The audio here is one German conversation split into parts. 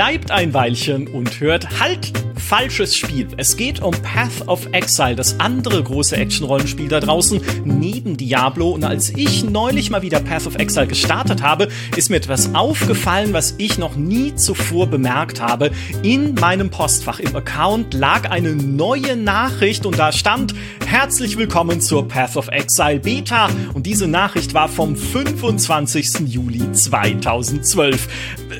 bleibt ein Weilchen und hört Halt! Falsches Spiel. Es geht um Path of Exile, das andere große Action-Rollenspiel da draußen, neben Diablo. Und als ich neulich mal wieder Path of Exile gestartet habe, ist mir etwas aufgefallen, was ich noch nie zuvor bemerkt habe. In meinem Postfach im Account lag eine neue Nachricht und da stand Herzlich willkommen zur Path of Exile Beta. Und diese Nachricht war vom 25. Juli 2012.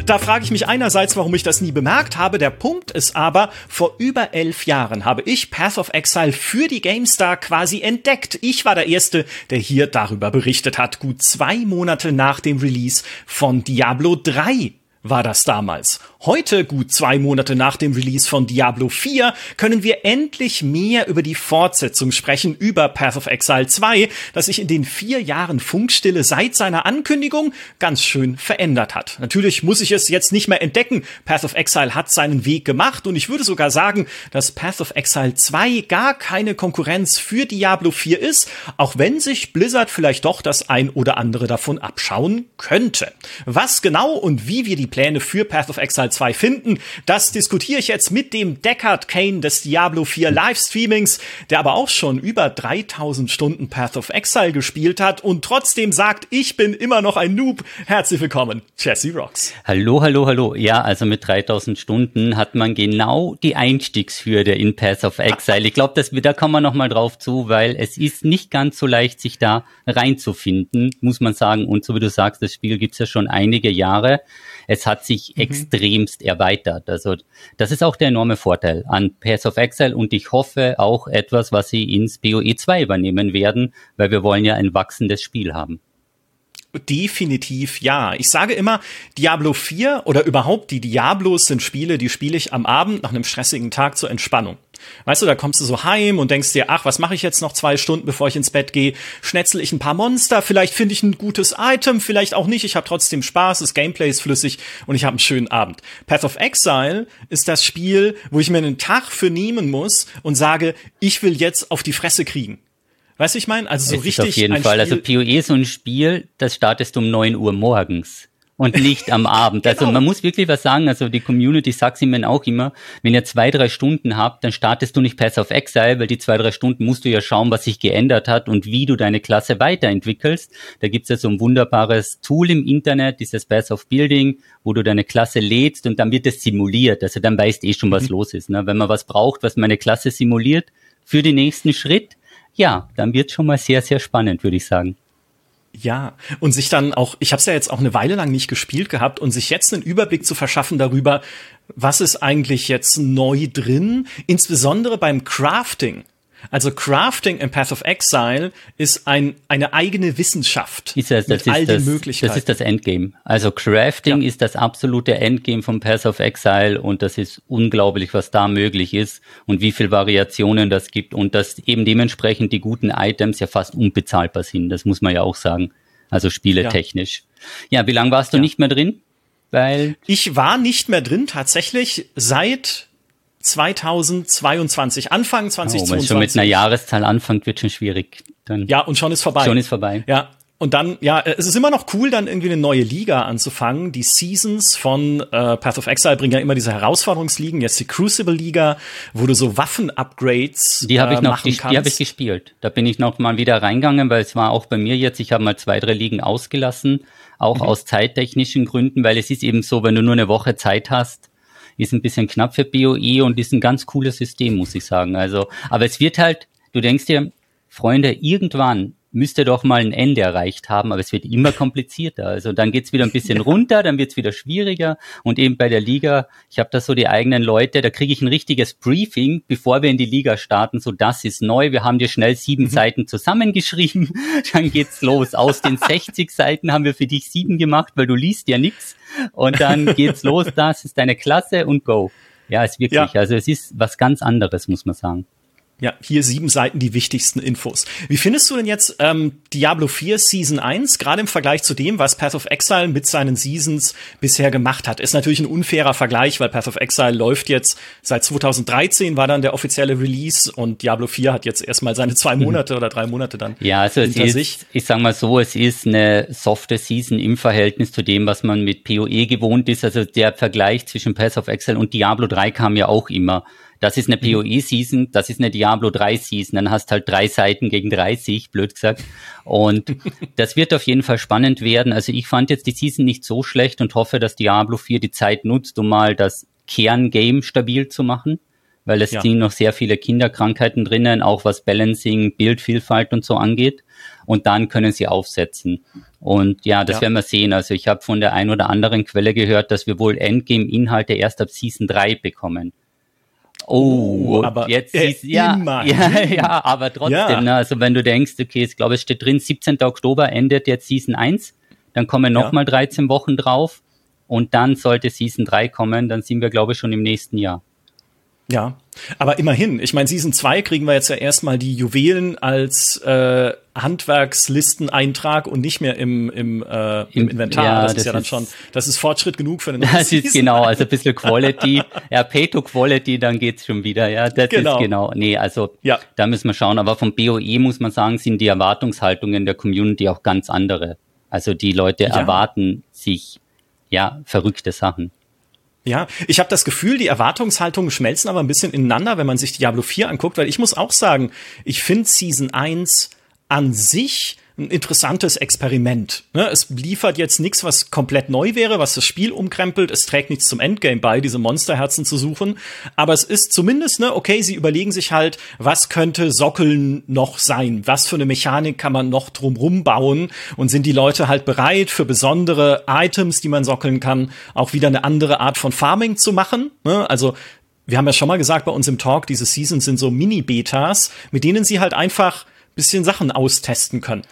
Da frage ich mich einerseits, warum ich das nie bemerkt habe. Der Punkt ist aber, vor über elf Jahren habe ich Path of Exile für die GameStar quasi entdeckt. Ich war der Erste, der hier darüber berichtet hat, gut zwei Monate nach dem Release von Diablo 3 war das damals. Heute, gut zwei Monate nach dem Release von Diablo 4, können wir endlich mehr über die Fortsetzung sprechen, über Path of Exile 2, das sich in den vier Jahren Funkstille seit seiner Ankündigung ganz schön verändert hat. Natürlich muss ich es jetzt nicht mehr entdecken. Path of Exile hat seinen Weg gemacht und ich würde sogar sagen, dass Path of Exile 2 gar keine Konkurrenz für Diablo 4 ist, auch wenn sich Blizzard vielleicht doch das ein oder andere davon abschauen könnte. Was genau und wie wir die Pläne für Path of Exile 2 finden. Das diskutiere ich jetzt mit dem Deckard Kane des Diablo 4 Livestreamings, der aber auch schon über 3000 Stunden Path of Exile gespielt hat und trotzdem sagt, ich bin immer noch ein Noob. Herzlich willkommen, Jesse Rocks. Hallo, hallo, hallo. Ja, also mit 3000 Stunden hat man genau die Einstiegshürde in Path of Exile. Ich glaube, da kommen wir noch mal drauf zu, weil es ist nicht ganz so leicht, sich da reinzufinden, muss man sagen. Und so wie du sagst, das Spiel gibt's ja schon einige Jahre. Es hat sich mhm. Extremst erweitert. Also das ist auch der enorme Vorteil an Path of Exile und ich hoffe auch etwas, was sie ins BOE 2 übernehmen werden, weil wir wollen ja ein wachsendes Spiel haben. Definitiv ja. Ich sage immer, Diablo 4 oder überhaupt die Diablos sind Spiele, die spiele ich am Abend nach einem stressigen Tag zur Entspannung. Weißt du, da kommst du so heim und denkst dir, ach, was mache ich jetzt noch zwei Stunden, bevor ich ins Bett gehe? Schnetzel ich ein paar Monster, vielleicht finde ich ein gutes Item, vielleicht auch nicht. Ich habe trotzdem Spaß, das Gameplay ist flüssig und ich habe einen schönen Abend. Path of Exile ist das Spiel, wo ich mir einen Tag für nehmen muss und sage, ich will jetzt auf die Fresse kriegen. Weißt du, ich meine? Also so es richtig. Auf jeden Fall. Also Spiel also PoE ist so ein Spiel, das startest du um neun Uhr morgens und nicht am Abend. Also genau. man muss wirklich was sagen, also die Community sagt ihnen auch immer, wenn ihr zwei, drei Stunden habt, dann startest du nicht Pass of Exile, weil die zwei, drei Stunden musst du ja schauen, was sich geändert hat und wie du deine Klasse weiterentwickelst. Da gibt's ja so ein wunderbares Tool im Internet, dieses Pass of Building, wo du deine Klasse lädst und dann wird es simuliert. Also dann weißt eh schon, was mhm. los ist. Ne? Wenn man was braucht, was meine Klasse simuliert für den nächsten Schritt, ja, dann wird schon mal sehr, sehr spannend, würde ich sagen. Ja, und sich dann auch, ich habe es ja jetzt auch eine Weile lang nicht gespielt gehabt und sich jetzt einen Überblick zu verschaffen darüber, was ist eigentlich jetzt neu drin, insbesondere beim Crafting. Also Crafting in Path of Exile ist ein, eine eigene Wissenschaft ist das, das mit all den Möglichkeiten. Das ist das Endgame. Also Crafting ja. ist das absolute Endgame von Path of Exile und das ist unglaublich, was da möglich ist und wie viel Variationen das gibt und dass eben dementsprechend die guten Items ja fast unbezahlbar sind. Das muss man ja auch sagen. Also spieletechnisch. Ja, ja wie lange warst du ja. nicht mehr drin? Weil ich war nicht mehr drin tatsächlich seit 2022, Anfang 2022. Oh, wenn schon mit einer Jahreszahl anfängt, wird schon schwierig. Dann ja, und schon ist vorbei. Schon ist vorbei. Ja, und dann, ja, es ist immer noch cool, dann irgendwie eine neue Liga anzufangen. Die Seasons von äh, Path of Exile bringen ja immer diese Herausforderungsligen. Jetzt die Crucible Liga, wo du so Waffen-Upgrades Die habe ich äh, noch, die, die habe ich gespielt. Da bin ich noch mal wieder reingegangen, weil es war auch bei mir jetzt. Ich habe mal zwei, drei Ligen ausgelassen, auch mhm. aus zeittechnischen Gründen, weil es ist eben so, wenn du nur eine Woche Zeit hast, ist ein bisschen knapp für BOE und ist ein ganz cooles System, muss ich sagen. Also, aber es wird halt, du denkst dir, Freunde, irgendwann müsste doch mal ein Ende erreicht haben, aber es wird immer komplizierter. Also dann geht's wieder ein bisschen runter, dann wird's wieder schwieriger und eben bei der Liga, ich habe da so die eigenen Leute, da kriege ich ein richtiges Briefing, bevor wir in die Liga starten, so das ist neu, wir haben dir schnell sieben mhm. Seiten zusammengeschrieben, dann geht's los. Aus den 60 Seiten haben wir für dich sieben gemacht, weil du liest ja nix und dann geht's los, das ist deine Klasse und go. Ja, es ist wirklich, ja. also es ist was ganz anderes, muss man sagen. Ja, hier sieben Seiten die wichtigsten Infos. Wie findest du denn jetzt ähm, Diablo 4 Season 1, gerade im Vergleich zu dem, was Path of Exile mit seinen Seasons bisher gemacht hat? Ist natürlich ein unfairer Vergleich, weil Path of Exile läuft jetzt seit 2013 war dann der offizielle Release und Diablo 4 hat jetzt erstmal seine zwei mhm. Monate mhm. oder drei Monate dann. Ja, also es ist, sich. ich sag mal so, es ist eine softe Season im Verhältnis zu dem, was man mit PoE gewohnt ist. Also der Vergleich zwischen Path of Exile und Diablo 3 kam ja auch immer das ist eine mhm. PoE-Season, das ist eine Diablo 3-Season, dann hast halt drei Seiten gegen 30, blöd gesagt. Und das wird auf jeden Fall spannend werden. Also ich fand jetzt die Season nicht so schlecht und hoffe, dass Diablo 4 die Zeit nutzt, um mal das Kerngame stabil zu machen, weil es ja. sind noch sehr viele Kinderkrankheiten drinnen, auch was Balancing, Bildvielfalt und so angeht. Und dann können sie aufsetzen. Und ja, das ja. werden wir sehen. Also ich habe von der ein oder anderen Quelle gehört, dass wir wohl Endgame-Inhalte erst ab Season 3 bekommen. Oh, aber jetzt äh, ist, ja, ja, ja, aber trotzdem, ja. Ne, also wenn du denkst, okay, ich glaube, es steht drin, 17. Oktober endet jetzt Season 1, dann kommen nochmal ja. 13 Wochen drauf und dann sollte Season 3 kommen, dann sind wir, glaube ich, schon im nächsten Jahr. Ja, aber immerhin, ich meine, Season 2 kriegen wir jetzt ja erstmal die Juwelen als äh, Handwerkslisteneintrag und nicht mehr im, im, äh, im Inventar. Ja, das, das, ist ja dann schon, das ist Fortschritt genug für den Das Season. ist genau, also ein bisschen Quality, ja, Pay to Quality, dann geht's schon wieder, ja, das genau. ist genau, nee, also ja. da müssen wir schauen, aber vom BOE muss man sagen, sind die Erwartungshaltungen der Community auch ganz andere. Also die Leute ja. erwarten sich, ja, verrückte Sachen. Ja, ich habe das Gefühl, die Erwartungshaltungen schmelzen aber ein bisschen ineinander, wenn man sich Diablo 4 anguckt, weil ich muss auch sagen, ich finde Season 1 an sich ein interessantes Experiment. Ne? Es liefert jetzt nichts, was komplett neu wäre, was das Spiel umkrempelt. Es trägt nichts zum Endgame bei, diese Monsterherzen zu suchen. Aber es ist zumindest, ne, okay, sie überlegen sich halt, was könnte Sockeln noch sein? Was für eine Mechanik kann man noch drumrum bauen? Und sind die Leute halt bereit, für besondere Items, die man sockeln kann, auch wieder eine andere Art von Farming zu machen? Ne? Also wir haben ja schon mal gesagt bei uns im Talk, diese Seasons sind so Mini-Betas, mit denen sie halt einfach bisschen Sachen austesten können.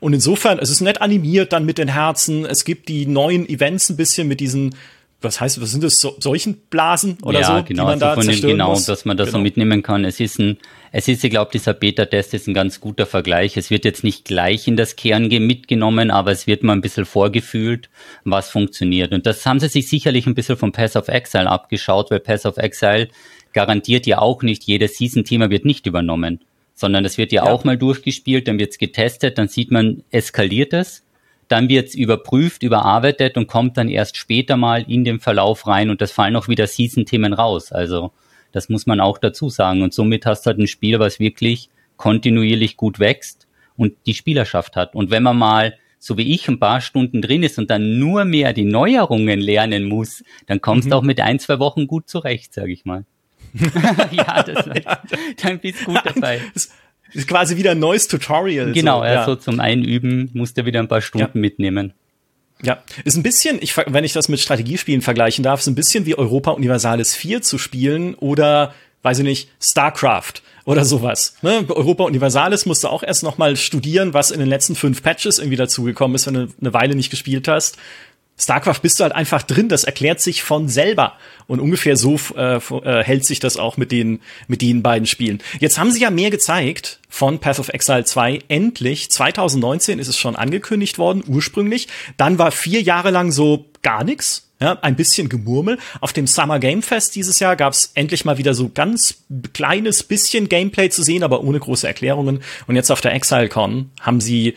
Und insofern, es ist nett animiert dann mit den Herzen. Es gibt die neuen Events ein bisschen mit diesen was heißt, was sind das, so, solchen Blasen oder ja, so, genau, die man also da von den, genau, muss? dass man das genau. so mitnehmen kann. Es ist ein, es ist, ich glaube, dieser Beta-Test ist ein ganz guter Vergleich. Es wird jetzt nicht gleich in das Kerngame mitgenommen, aber es wird mal ein bisschen vorgefühlt, was funktioniert. Und das haben sie sich sicherlich ein bisschen vom Pass of Exile abgeschaut, weil Pass of Exile garantiert ja auch nicht, jedes Season-Thema wird nicht übernommen sondern es wird ja, ja, auch mal durchgespielt, dann wird es getestet, dann sieht man, eskaliert es, dann wird es überprüft, überarbeitet und kommt dann erst später mal in den Verlauf rein und das fallen auch wieder Season-Themen raus. Also das muss man auch dazu sagen. Und somit hast du halt ein Spiel, was wirklich kontinuierlich gut wächst und die Spielerschaft hat. Und wenn man mal so wie ich ein paar Stunden drin ist und dann nur mehr die Neuerungen lernen muss, dann kommst du mhm. auch mit ein, zwei Wochen gut zurecht, sage ich mal. ja, das, dann bist gut dabei. Das ist quasi wieder ein neues Tutorial. Genau, so, ja. so zum Einüben musst du wieder ein paar Stunden ja. mitnehmen. Ja, ist ein bisschen, ich, wenn ich das mit Strategiespielen vergleichen darf, ist ein bisschen wie Europa Universalis 4 zu spielen oder, weiß ich nicht, StarCraft oder sowas. Ne? Europa Universalis musst du auch erst noch mal studieren, was in den letzten fünf Patches irgendwie dazugekommen ist, wenn du eine Weile nicht gespielt hast. StarCraft bist du halt einfach drin, das erklärt sich von selber. Und ungefähr so äh, äh, hält sich das auch mit den, mit den beiden Spielen. Jetzt haben sie ja mehr gezeigt von Path of Exile 2. Endlich, 2019 ist es schon angekündigt worden, ursprünglich. Dann war vier Jahre lang so gar nichts. Ja, ein bisschen Gemurmel. Auf dem Summer Game Fest dieses Jahr gab es endlich mal wieder so ganz kleines bisschen Gameplay zu sehen, aber ohne große Erklärungen. Und jetzt auf der ExileCon haben sie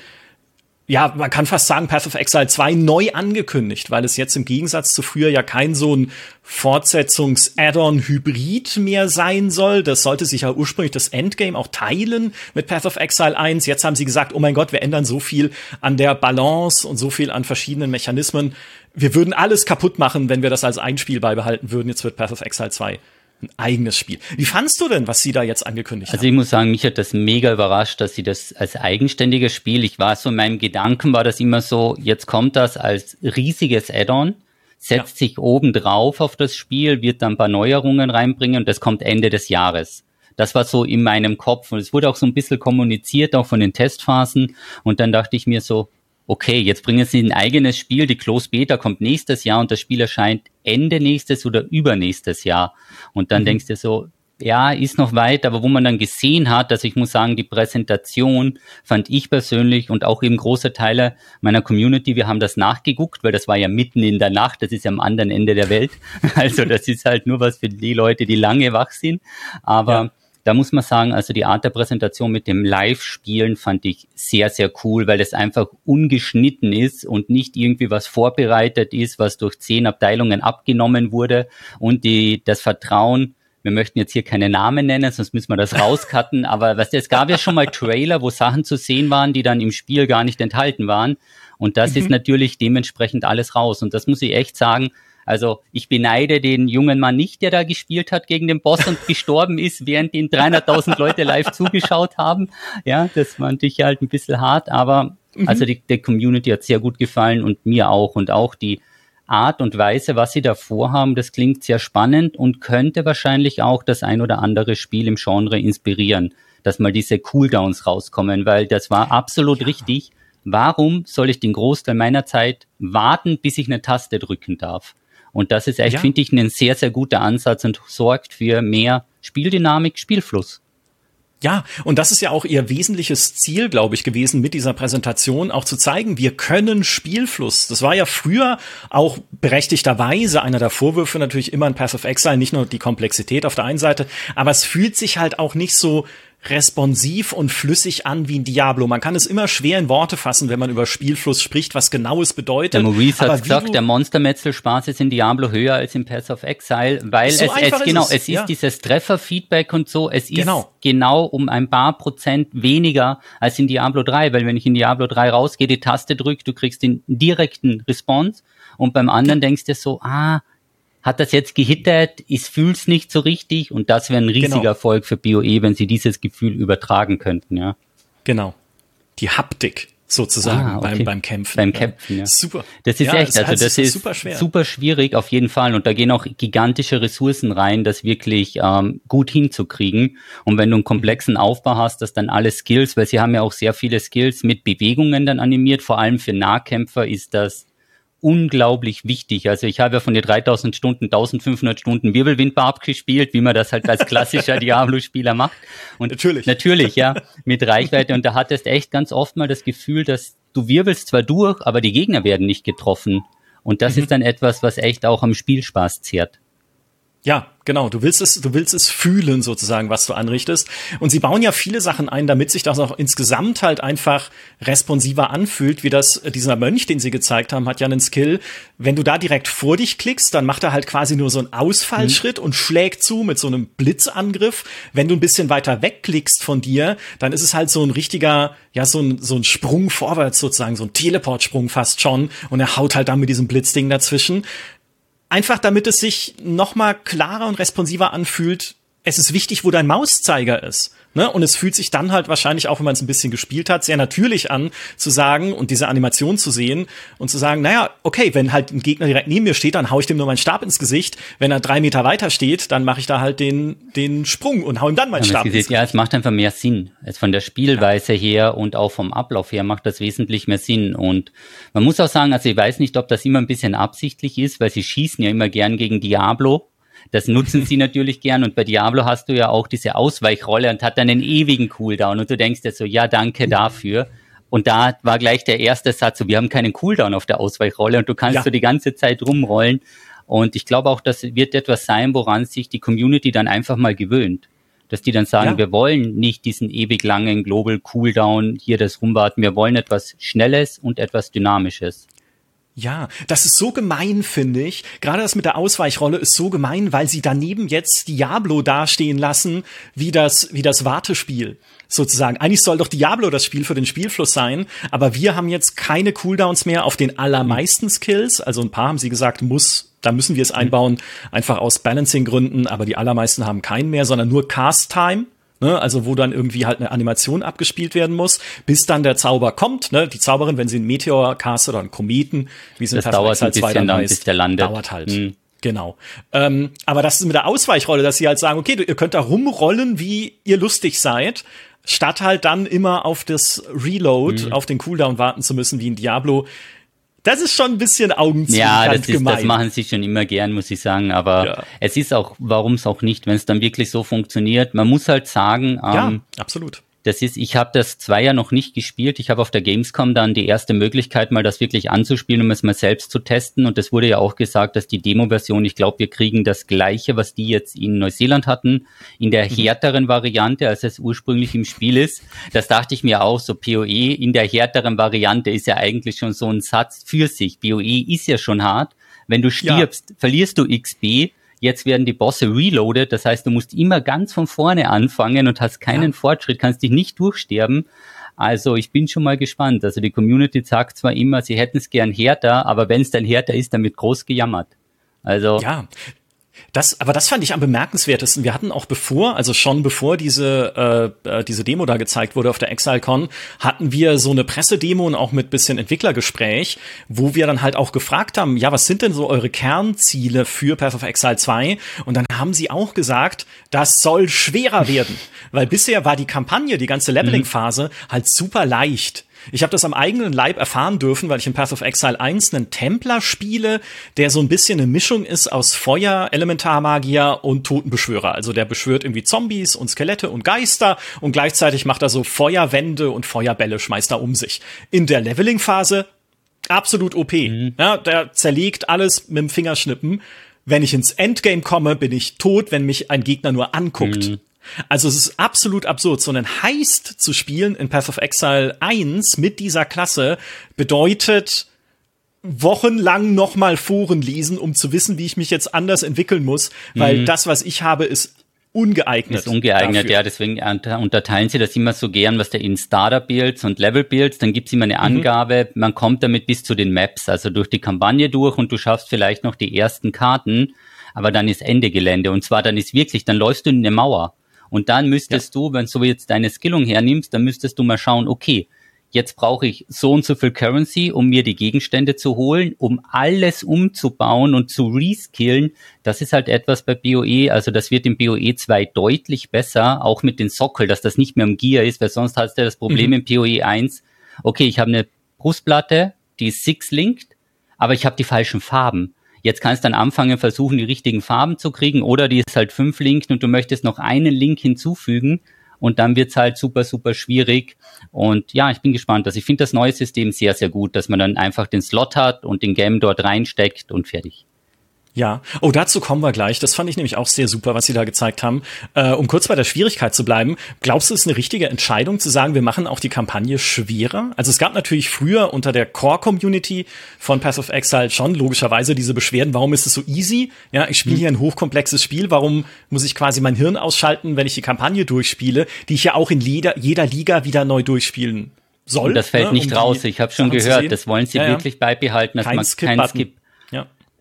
ja, man kann fast sagen, Path of Exile 2 neu angekündigt, weil es jetzt im Gegensatz zu früher ja kein so ein Fortsetzungs-Add-on-Hybrid mehr sein soll. Das sollte sich ja ursprünglich das Endgame auch teilen mit Path of Exile 1. Jetzt haben sie gesagt, oh mein Gott, wir ändern so viel an der Balance und so viel an verschiedenen Mechanismen. Wir würden alles kaputt machen, wenn wir das als ein Spiel beibehalten würden. Jetzt wird Path of Exile 2 ein eigenes Spiel. Wie fandst du denn, was sie da jetzt angekündigt also haben? Also ich muss sagen, mich hat das mega überrascht, dass sie das als eigenständiges Spiel, ich war so in meinem Gedanken, war das immer so, jetzt kommt das als riesiges Add-on, setzt ja. sich oben drauf auf das Spiel, wird dann ein paar Neuerungen reinbringen und das kommt Ende des Jahres. Das war so in meinem Kopf und es wurde auch so ein bisschen kommuniziert, auch von den Testphasen und dann dachte ich mir so, okay, jetzt bringen sie ein eigenes Spiel, die Close Beta kommt nächstes Jahr und das Spiel erscheint Ende nächstes oder übernächstes Jahr. Und dann mhm. denkst du so, ja, ist noch weit, aber wo man dann gesehen hat, dass ich muss sagen, die Präsentation fand ich persönlich und auch eben große Teile meiner Community, wir haben das nachgeguckt, weil das war ja mitten in der Nacht, das ist ja am anderen Ende der Welt. Also das ist halt nur was für die Leute, die lange wach sind. Aber ja da muss man sagen, also die Art der Präsentation mit dem Live-Spielen fand ich sehr, sehr cool, weil es einfach ungeschnitten ist und nicht irgendwie was vorbereitet ist, was durch zehn Abteilungen abgenommen wurde und die, das Vertrauen, wir möchten jetzt hier keine Namen nennen, sonst müssen wir das rauscutten, aber was, es gab ja schon mal Trailer, wo Sachen zu sehen waren, die dann im Spiel gar nicht enthalten waren. Und das mhm. ist natürlich dementsprechend alles raus. Und das muss ich echt sagen, also ich beneide den jungen Mann nicht, der da gespielt hat gegen den Boss und gestorben ist, während ihn 300.000 Leute live zugeschaut haben. Ja, das fand ich halt ein bisschen hart, aber mhm. also die, der Community hat sehr gut gefallen und mir auch und auch die Art und Weise, was sie da vorhaben, das klingt sehr spannend und könnte wahrscheinlich auch das ein oder andere Spiel im Genre inspirieren, dass mal diese Cooldowns rauskommen, weil das war absolut ja. richtig. Warum soll ich den Großteil meiner Zeit warten, bis ich eine Taste drücken darf? Und das ist echt, ja. finde ich, ein sehr, sehr guter Ansatz und sorgt für mehr Spieldynamik, Spielfluss. Ja, und das ist ja auch ihr wesentliches Ziel, glaube ich, gewesen mit dieser Präsentation, auch zu zeigen, wir können Spielfluss. Das war ja früher auch berechtigterweise einer der Vorwürfe natürlich immer in Path of Exile, nicht nur die Komplexität auf der einen Seite, aber es fühlt sich halt auch nicht so responsiv und flüssig an wie ein Diablo. Man kann es immer schwer in Worte fassen, wenn man über Spielfluss spricht, was genau es bedeutet. Der Maurice hat gesagt, der Monstermetzel-Spaß ist in Diablo höher als in Path of Exile, weil so es, es genau, es, es ist dieses Trefferfeedback und so, es genau. ist genau um ein paar Prozent weniger als in Diablo 3, weil wenn ich in Diablo 3 rausgehe, die Taste drücke, du kriegst den direkten Response und beim anderen denkst du so, ah, hat das jetzt gehittet, es fühlt's nicht so richtig und das wäre ein riesiger genau. Erfolg für BOE, wenn sie dieses Gefühl übertragen könnten, ja. Genau. Die Haptik sozusagen ah, okay. beim, beim Kämpfen. Beim Kämpfen, ja. Super. Das ist ja, echt, also das ist super, schwer. super schwierig auf jeden Fall und da gehen auch gigantische Ressourcen rein, das wirklich ähm, gut hinzukriegen. Und wenn du einen komplexen Aufbau hast, dass dann alle Skills, weil sie haben ja auch sehr viele Skills mit Bewegungen dann animiert, vor allem für Nahkämpfer ist das unglaublich wichtig. Also ich habe ja von den 3000 Stunden 1500 Stunden Wirbelwindbar abgespielt, wie man das halt als klassischer Diablo-Spieler macht. Und natürlich. Natürlich, ja, mit Reichweite. Und da hattest echt ganz oft mal das Gefühl, dass du wirbelst zwar durch, aber die Gegner werden nicht getroffen. Und das mhm. ist dann etwas, was echt auch am Spielspaß zehrt. Ja, genau. Du willst es, du willst es fühlen sozusagen, was du anrichtest. Und sie bauen ja viele Sachen ein, damit sich das auch insgesamt halt einfach responsiver anfühlt, wie das, äh, dieser Mönch, den sie gezeigt haben, hat ja einen Skill. Wenn du da direkt vor dich klickst, dann macht er halt quasi nur so einen Ausfallschritt mhm. und schlägt zu mit so einem Blitzangriff. Wenn du ein bisschen weiter wegklickst von dir, dann ist es halt so ein richtiger, ja, so ein, so ein Sprung vorwärts sozusagen, so ein Teleportsprung fast schon. Und er haut halt dann mit diesem Blitzding dazwischen. Einfach damit es sich noch mal klarer und responsiver anfühlt. Es ist wichtig, wo dein Mauszeiger ist. Ne? Und es fühlt sich dann halt wahrscheinlich auch, wenn man es ein bisschen gespielt hat, sehr natürlich an, zu sagen und diese Animation zu sehen und zu sagen, naja, okay, wenn halt ein Gegner direkt neben mir steht, dann hau ich dem nur meinen Stab ins Gesicht. Wenn er drei Meter weiter steht, dann mache ich da halt den, den Sprung und hau ihm dann meinen Stab ins Gesicht. Ja, es macht einfach mehr Sinn. Es von der Spielweise ja. her und auch vom Ablauf her macht das wesentlich mehr Sinn. Und man muss auch sagen, also ich weiß nicht, ob das immer ein bisschen absichtlich ist, weil sie schießen ja immer gern gegen Diablo das nutzen sie natürlich gern und bei Diablo hast du ja auch diese Ausweichrolle und hat dann einen ewigen Cooldown und du denkst dir so, ja, danke dafür. Und da war gleich der erste Satz, so, wir haben keinen Cooldown auf der Ausweichrolle und du kannst ja. so die ganze Zeit rumrollen. Und ich glaube auch, das wird etwas sein, woran sich die Community dann einfach mal gewöhnt. Dass die dann sagen, ja. wir wollen nicht diesen ewig langen Global Cooldown, hier das Rumwarten, wir wollen etwas Schnelles und etwas Dynamisches. Ja, das ist so gemein, finde ich. Gerade das mit der Ausweichrolle ist so gemein, weil sie daneben jetzt Diablo dastehen lassen, wie das, wie das Wartespiel sozusagen. Eigentlich soll doch Diablo das Spiel für den Spielfluss sein, aber wir haben jetzt keine Cooldowns mehr auf den allermeisten Skills. Also ein paar haben sie gesagt, muss, da müssen wir es einbauen, einfach aus Balancing-Gründen, aber die allermeisten haben keinen mehr, sondern nur Cast Time ne? also wo dann irgendwie halt eine Animation abgespielt werden muss, bis dann der Zauber kommt. Ne? Die Zauberin, wenn sie einen Meteor castet oder einen Kometen, wie es in das dauert ein bisschen dann, heißt, bis der landet. dauert halt. Mhm. Genau. Ähm, aber das ist mit der Ausweichrolle, dass sie halt sagen, okay, ihr könnt da rumrollen, wie ihr lustig seid, statt halt dann immer auf das Reload, mhm. auf den Cooldown warten zu müssen, wie in Diablo das ist schon ein bisschen Augenzwinkern Ja, das, ist, das machen sie schon immer gern, muss ich sagen. Aber ja. es ist auch, warum es auch nicht, wenn es dann wirklich so funktioniert. Man muss halt sagen, ähm, ja, absolut. Das ist, ich habe das zwei ja noch nicht gespielt. Ich habe auf der Gamescom dann die erste Möglichkeit, mal das wirklich anzuspielen, um es mal selbst zu testen. Und es wurde ja auch gesagt, dass die Demo-Version, ich glaube, wir kriegen das gleiche, was die jetzt in Neuseeland hatten, in der mhm. härteren Variante, als es ursprünglich im Spiel ist. Das dachte ich mir auch, so PoE in der härteren Variante ist ja eigentlich schon so ein Satz für sich. PoE ist ja schon hart. Wenn du stirbst, ja. verlierst du XP Jetzt werden die Bosse reloaded, das heißt, du musst immer ganz von vorne anfangen und hast keinen ja. Fortschritt, kannst dich nicht durchsterben. Also ich bin schon mal gespannt. Also die Community sagt zwar immer, sie hätten es gern härter, aber wenn es dann härter ist, dann wird groß gejammert. Also ja, das, aber das fand ich am bemerkenswertesten. Wir hatten auch bevor, also schon bevor diese äh, äh, diese Demo da gezeigt wurde auf der ExileCon, hatten wir so eine Pressedemo und auch mit bisschen Entwicklergespräch, wo wir dann halt auch gefragt haben, ja, was sind denn so eure Kernziele für Path of Exile 2? Und dann haben sie auch gesagt, das soll schwerer werden, weil bisher war die Kampagne, die ganze Leveling-Phase halt super leicht. Ich habe das am eigenen Leib erfahren dürfen, weil ich in Path of Exile 1 einen Templer spiele, der so ein bisschen eine Mischung ist aus Feuer, Elementarmagier und Totenbeschwörer. Also der beschwört irgendwie Zombies und Skelette und Geister und gleichzeitig macht er so Feuerwände und Feuerbälle schmeißt er um sich. In der Leveling-Phase absolut OP. Mhm. Ja, der zerlegt alles mit dem Fingerschnippen. Wenn ich ins Endgame komme, bin ich tot, wenn mich ein Gegner nur anguckt. Mhm. Also es ist absolut absurd. So einen Heist zu spielen in Path of Exile 1 mit dieser Klasse bedeutet wochenlang nochmal Foren lesen, um zu wissen, wie ich mich jetzt anders entwickeln muss, weil mhm. das, was ich habe, ist ungeeignet. Ist ungeeignet, dafür. ja, deswegen unterteilen sie das immer so gern, was der in Starter-Builds und Level-Builds, dann gibt's immer eine mhm. Angabe, mhm. man kommt damit bis zu den Maps, also durch die Kampagne durch und du schaffst vielleicht noch die ersten Karten, aber dann ist Ende Gelände und zwar dann ist wirklich, dann läufst du in eine Mauer und dann müsstest ja. du, wenn du jetzt deine Skillung hernimmst, dann müsstest du mal schauen, okay, jetzt brauche ich so und so viel Currency, um mir die Gegenstände zu holen, um alles umzubauen und zu reskillen. Das ist halt etwas bei BOE, also das wird im BOE 2 deutlich besser, auch mit den Sockel, dass das nicht mehr im Gear ist, weil sonst hast du das Problem mhm. im BOE 1, okay, ich habe eine Brustplatte, die ist six-linked, aber ich habe die falschen Farben. Jetzt kannst du dann anfangen, versuchen, die richtigen Farben zu kriegen oder die ist halt fünf Links und du möchtest noch einen Link hinzufügen und dann wird's halt super, super schwierig. Und ja, ich bin gespannt. Also ich finde das neue System sehr, sehr gut, dass man dann einfach den Slot hat und den Game dort reinsteckt und fertig. Ja, oh, dazu kommen wir gleich. Das fand ich nämlich auch sehr super, was Sie da gezeigt haben. Äh, um kurz bei der Schwierigkeit zu bleiben, glaubst du, es ist eine richtige Entscheidung zu sagen, wir machen auch die Kampagne schwerer? Also es gab natürlich früher unter der Core-Community von Path of Exile schon logischerweise diese Beschwerden, warum ist es so easy? Ja, ich spiele hm. hier ein hochkomplexes Spiel, warum muss ich quasi mein Hirn ausschalten, wenn ich die Kampagne durchspiele, die ich ja auch in jeder, jeder Liga wieder neu durchspielen soll? Und das fällt ne, nicht um raus. Ich habe schon gehört, das wollen sie ja, wirklich beibehalten, dass Kein man kein Skip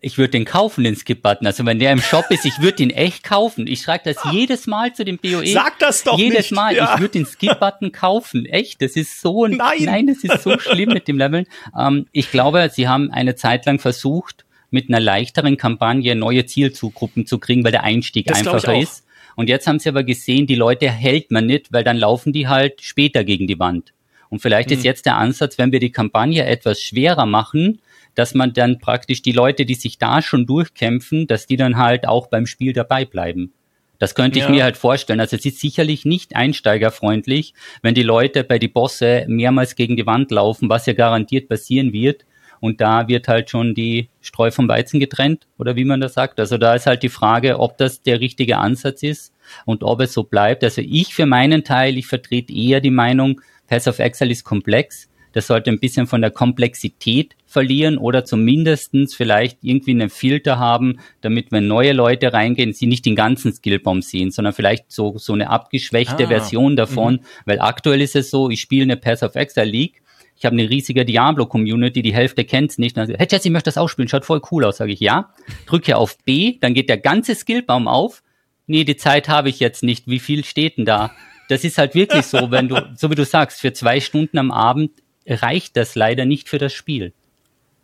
ich würde den kaufen, den Skip-Button. Also wenn der im Shop ist, ich würde den echt kaufen. Ich schreibe das jedes Mal zu dem BOE. Sag das doch Jedes nicht. Mal. Ja. Ich würde den Skip-Button kaufen. Echt. Das ist so, nein, nein das ist so schlimm mit dem Leveln. Ähm, ich glaube, sie haben eine Zeit lang versucht, mit einer leichteren Kampagne neue Zielzugruppen zu kriegen, weil der Einstieg das einfacher ist. Und jetzt haben sie aber gesehen, die Leute hält man nicht, weil dann laufen die halt später gegen die Wand. Und vielleicht mhm. ist jetzt der Ansatz, wenn wir die Kampagne etwas schwerer machen, dass man dann praktisch die Leute, die sich da schon durchkämpfen, dass die dann halt auch beim Spiel dabei bleiben. Das könnte ich ja. mir halt vorstellen. Also es ist sicherlich nicht einsteigerfreundlich, wenn die Leute bei die Bosse mehrmals gegen die Wand laufen, was ja garantiert passieren wird. Und da wird halt schon die Streu vom Weizen getrennt, oder wie man das sagt. Also da ist halt die Frage, ob das der richtige Ansatz ist und ob es so bleibt. Also ich für meinen Teil, ich vertrete eher die Meinung, Pass of Excel ist komplex. Das sollte ein bisschen von der Komplexität verlieren oder zumindestens vielleicht irgendwie einen Filter haben, damit wenn neue Leute reingehen, sie nicht den ganzen Skillbaum sehen, sondern vielleicht so, so eine abgeschwächte ah, Version davon, mhm. weil aktuell ist es so, ich spiele eine Pass of Exile League, ich habe eine riesige Diablo-Community, die Hälfte kennt's nicht. Dann, hey Jesse, ich möchte das auch spielen, schaut voll cool aus, sage ich ja. Drücke auf B, dann geht der ganze Skillbaum auf. Nee, die Zeit habe ich jetzt nicht. Wie viel steht denn da? Das ist halt wirklich so, wenn du, so wie du sagst, für zwei Stunden am Abend reicht das leider nicht für das Spiel.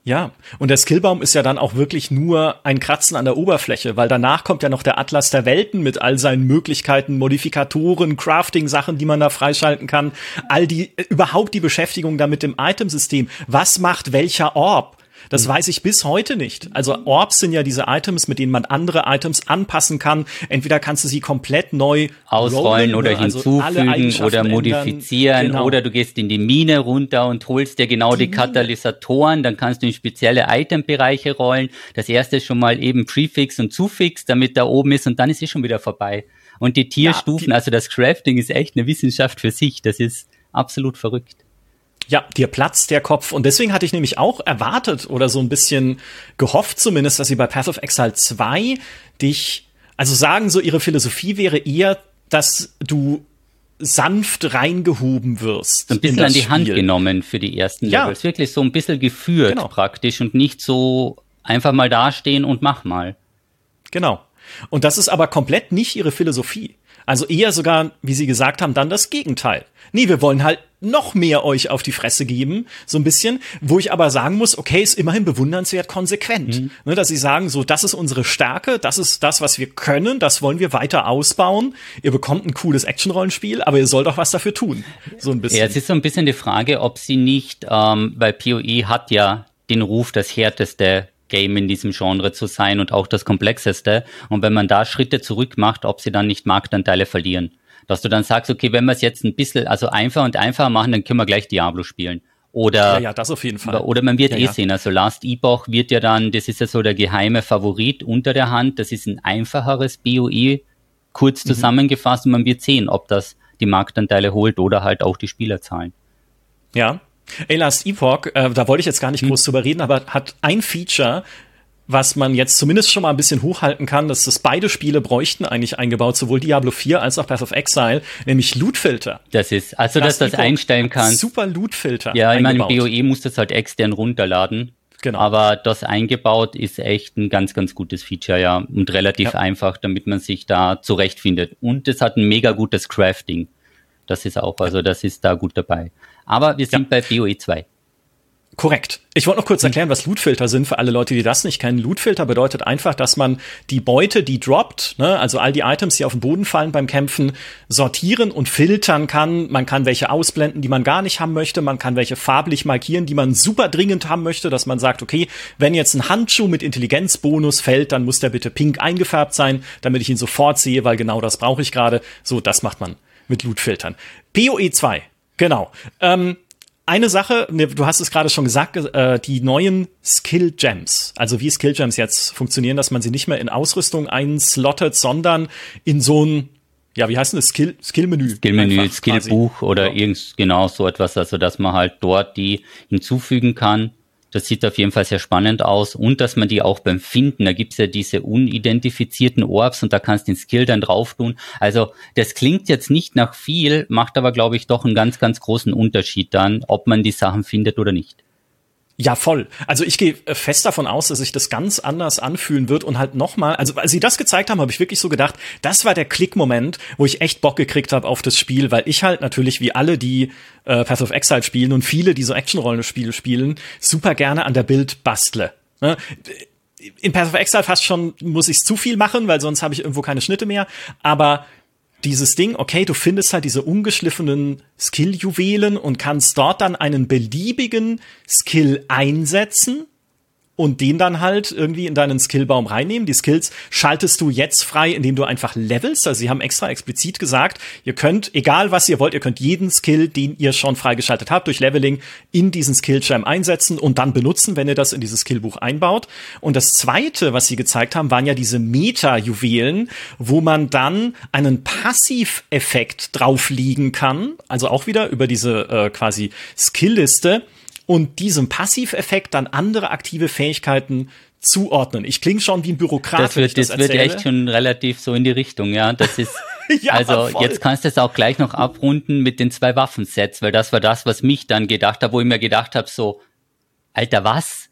Ja, und der Skillbaum ist ja dann auch wirklich nur ein Kratzen an der Oberfläche, weil danach kommt ja noch der Atlas der Welten mit all seinen Möglichkeiten, Modifikatoren, Crafting-Sachen, die man da freischalten kann, all die, äh, überhaupt die Beschäftigung da mit dem Itemsystem. Was macht welcher Orb? Das mhm. weiß ich bis heute nicht. Also Orbs sind ja diese Items, mit denen man andere Items anpassen kann. Entweder kannst du sie komplett neu ausrollen oder also hinzufügen oder modifizieren genau. oder du gehst in die Mine runter und holst dir genau die, die Katalysatoren, dann kannst du in spezielle Itembereiche rollen. Das erste ist schon mal eben Prefix und Zufix, damit da oben ist und dann ist es schon wieder vorbei. Und die Tierstufen, ja, die also das Crafting ist echt eine Wissenschaft für sich. Das ist absolut verrückt. Ja, dir platzt der Kopf. Und deswegen hatte ich nämlich auch erwartet oder so ein bisschen gehofft zumindest, dass sie bei Path of Exile 2 dich, also sagen so, ihre Philosophie wäre eher, dass du sanft reingehoben wirst. So ein bisschen an die Spiel. Hand genommen für die ersten ja. Levels. Wirklich so ein bisschen geführt genau. praktisch und nicht so einfach mal dastehen und mach mal. Genau. Und das ist aber komplett nicht ihre Philosophie. Also eher sogar, wie sie gesagt haben, dann das Gegenteil. Nee, wir wollen halt noch mehr euch auf die Fresse geben, so ein bisschen, wo ich aber sagen muss, okay, ist immerhin bewundernswert konsequent, mhm. ne, dass sie sagen, so, das ist unsere Stärke, das ist das, was wir können, das wollen wir weiter ausbauen. Ihr bekommt ein cooles Action-Rollenspiel, aber ihr sollt auch was dafür tun, so ein bisschen. Ja, es ist so ein bisschen die Frage, ob sie nicht, ähm, weil PoE hat ja den Ruf, das härteste Game in diesem Genre zu sein und auch das komplexeste. Und wenn man da Schritte zurück macht, ob sie dann nicht Marktanteile verlieren dass du dann sagst, okay, wenn wir es jetzt ein bisschen, also einfach und einfacher machen, dann können wir gleich Diablo spielen. Oder, ja, ja, das auf jeden Fall. Oder man wird ja, eh ja. sehen, also Last Epoch wird ja dann, das ist ja so der geheime Favorit unter der Hand, das ist ein einfacheres BOE, kurz mhm. zusammengefasst und man wird sehen, ob das die Marktanteile holt oder halt auch die Spielerzahlen. Ja. Ey, Last Epoch, äh, da wollte ich jetzt gar nicht hm. groß drüber reden, aber hat ein Feature, was man jetzt zumindest schon mal ein bisschen hochhalten kann, dass das beide Spiele bräuchten eigentlich eingebaut, sowohl Diablo 4 als auch Path of Exile, nämlich Lootfilter. Das ist, also dass das einstellen kannst. Super Lootfilter. Ja, ich meine, BOE muss das halt extern runterladen. Genau. Aber das eingebaut ist echt ein ganz, ganz gutes Feature, ja. Und relativ ja. einfach, damit man sich da zurechtfindet. Und es hat ein mega gutes Crafting. Das ist auch, also das ist da gut dabei. Aber wir sind ja. bei BOE 2. Korrekt. Ich wollte noch kurz erklären, was Lootfilter sind für alle Leute, die das nicht kennen. Lootfilter bedeutet einfach, dass man die Beute, die droppt, ne, also all die Items, die auf den Boden fallen beim Kämpfen, sortieren und filtern kann. Man kann welche ausblenden, die man gar nicht haben möchte. Man kann welche farblich markieren, die man super dringend haben möchte, dass man sagt, okay, wenn jetzt ein Handschuh mit Intelligenzbonus fällt, dann muss der bitte pink eingefärbt sein, damit ich ihn sofort sehe, weil genau das brauche ich gerade. So, das macht man mit Lootfiltern. PoE 2, genau. Ähm, eine Sache, ne, du hast es gerade schon gesagt, äh, die neuen Skill Gems, also wie Skill Gems jetzt funktionieren, dass man sie nicht mehr in Ausrüstung einslottet, sondern in so ein ja, wie heißt denn das? Skill, Skill-Menü. Skill-Menü, Skill-Buch oder ja. irgend, genau so etwas, also dass man halt dort die hinzufügen kann das sieht auf jeden Fall sehr spannend aus und dass man die auch beim Finden, da gibt's ja diese unidentifizierten Orbs und da kannst du den Skill dann drauf tun. Also das klingt jetzt nicht nach viel, macht aber, glaube ich, doch einen ganz, ganz großen Unterschied dann, ob man die Sachen findet oder nicht. Ja, voll. Also ich gehe äh, fest davon aus, dass sich das ganz anders anfühlen wird und halt nochmal, also als sie das gezeigt haben, habe ich wirklich so gedacht, das war der Klickmoment, wo ich echt Bock gekriegt habe auf das Spiel, weil ich halt natürlich wie alle, die äh, Path of Exile spielen und viele, die so Action-Rollenspiele spielen, super gerne an der Bild bastle. Ne? In Path of Exile fast schon muss ich zu viel machen, weil sonst habe ich irgendwo keine Schnitte mehr. Aber dieses Ding, okay, du findest halt diese ungeschliffenen Skill-Juwelen und kannst dort dann einen beliebigen Skill einsetzen und den dann halt irgendwie in deinen Skillbaum reinnehmen. Die Skills schaltest du jetzt frei, indem du einfach levelst. Also sie haben extra explizit gesagt, ihr könnt, egal was ihr wollt, ihr könnt jeden Skill, den ihr schon freigeschaltet habt, durch Leveling in diesen Skillschirm einsetzen und dann benutzen, wenn ihr das in dieses Skillbuch einbaut. Und das zweite, was sie gezeigt haben, waren ja diese Meta-Juwelen, wo man dann einen Passiveffekt draufliegen kann. Also auch wieder über diese äh, quasi Skillliste und diesem Passiveffekt dann andere aktive Fähigkeiten zuordnen. Ich klinge schon wie ein Bürokrat. Das wird, das, das wird echt schon relativ so in die Richtung, ja. Das ist, ja, also voll. jetzt kannst du es auch gleich noch abrunden mit den zwei Waffensets, weil das war das, was mich dann gedacht hat, wo ich mir gedacht habe, so, Alter, was?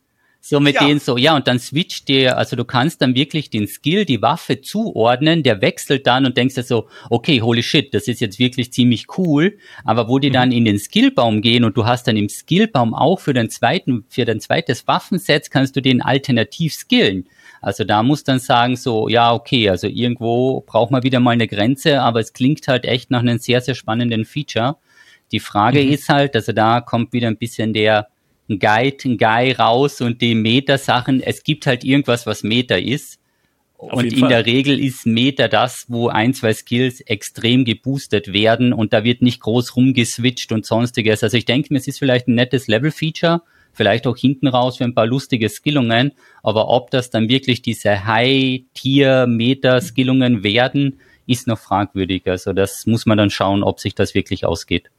So mit ja. denen so, ja, und dann switcht dir, also du kannst dann wirklich den Skill, die Waffe zuordnen, der wechselt dann und denkst dir so, okay, holy shit, das ist jetzt wirklich ziemlich cool, aber wo die mhm. dann in den Skillbaum gehen und du hast dann im Skillbaum auch für den zweiten, für dein zweites Waffenset kannst du den alternativ skillen. Also da muss dann sagen so, ja, okay, also irgendwo braucht man wieder mal eine Grenze, aber es klingt halt echt nach einem sehr, sehr spannenden Feature. Die Frage mhm. ist halt, also da kommt wieder ein bisschen der, ein Guide, ein Guy raus und die Meta-Sachen, es gibt halt irgendwas, was Meta ist. und in Fall. der Regel ist Meta das, wo ein, zwei Skills extrem geboostet werden und da wird nicht groß rumgeswitcht und sonstiges. Also ich denke mir, es ist vielleicht ein nettes Level-Feature, vielleicht auch hinten raus für ein paar lustige Skillungen, aber ob das dann wirklich diese High-Tier-Meta-Skillungen werden, ist noch fragwürdig. Also das muss man dann schauen, ob sich das wirklich ausgeht.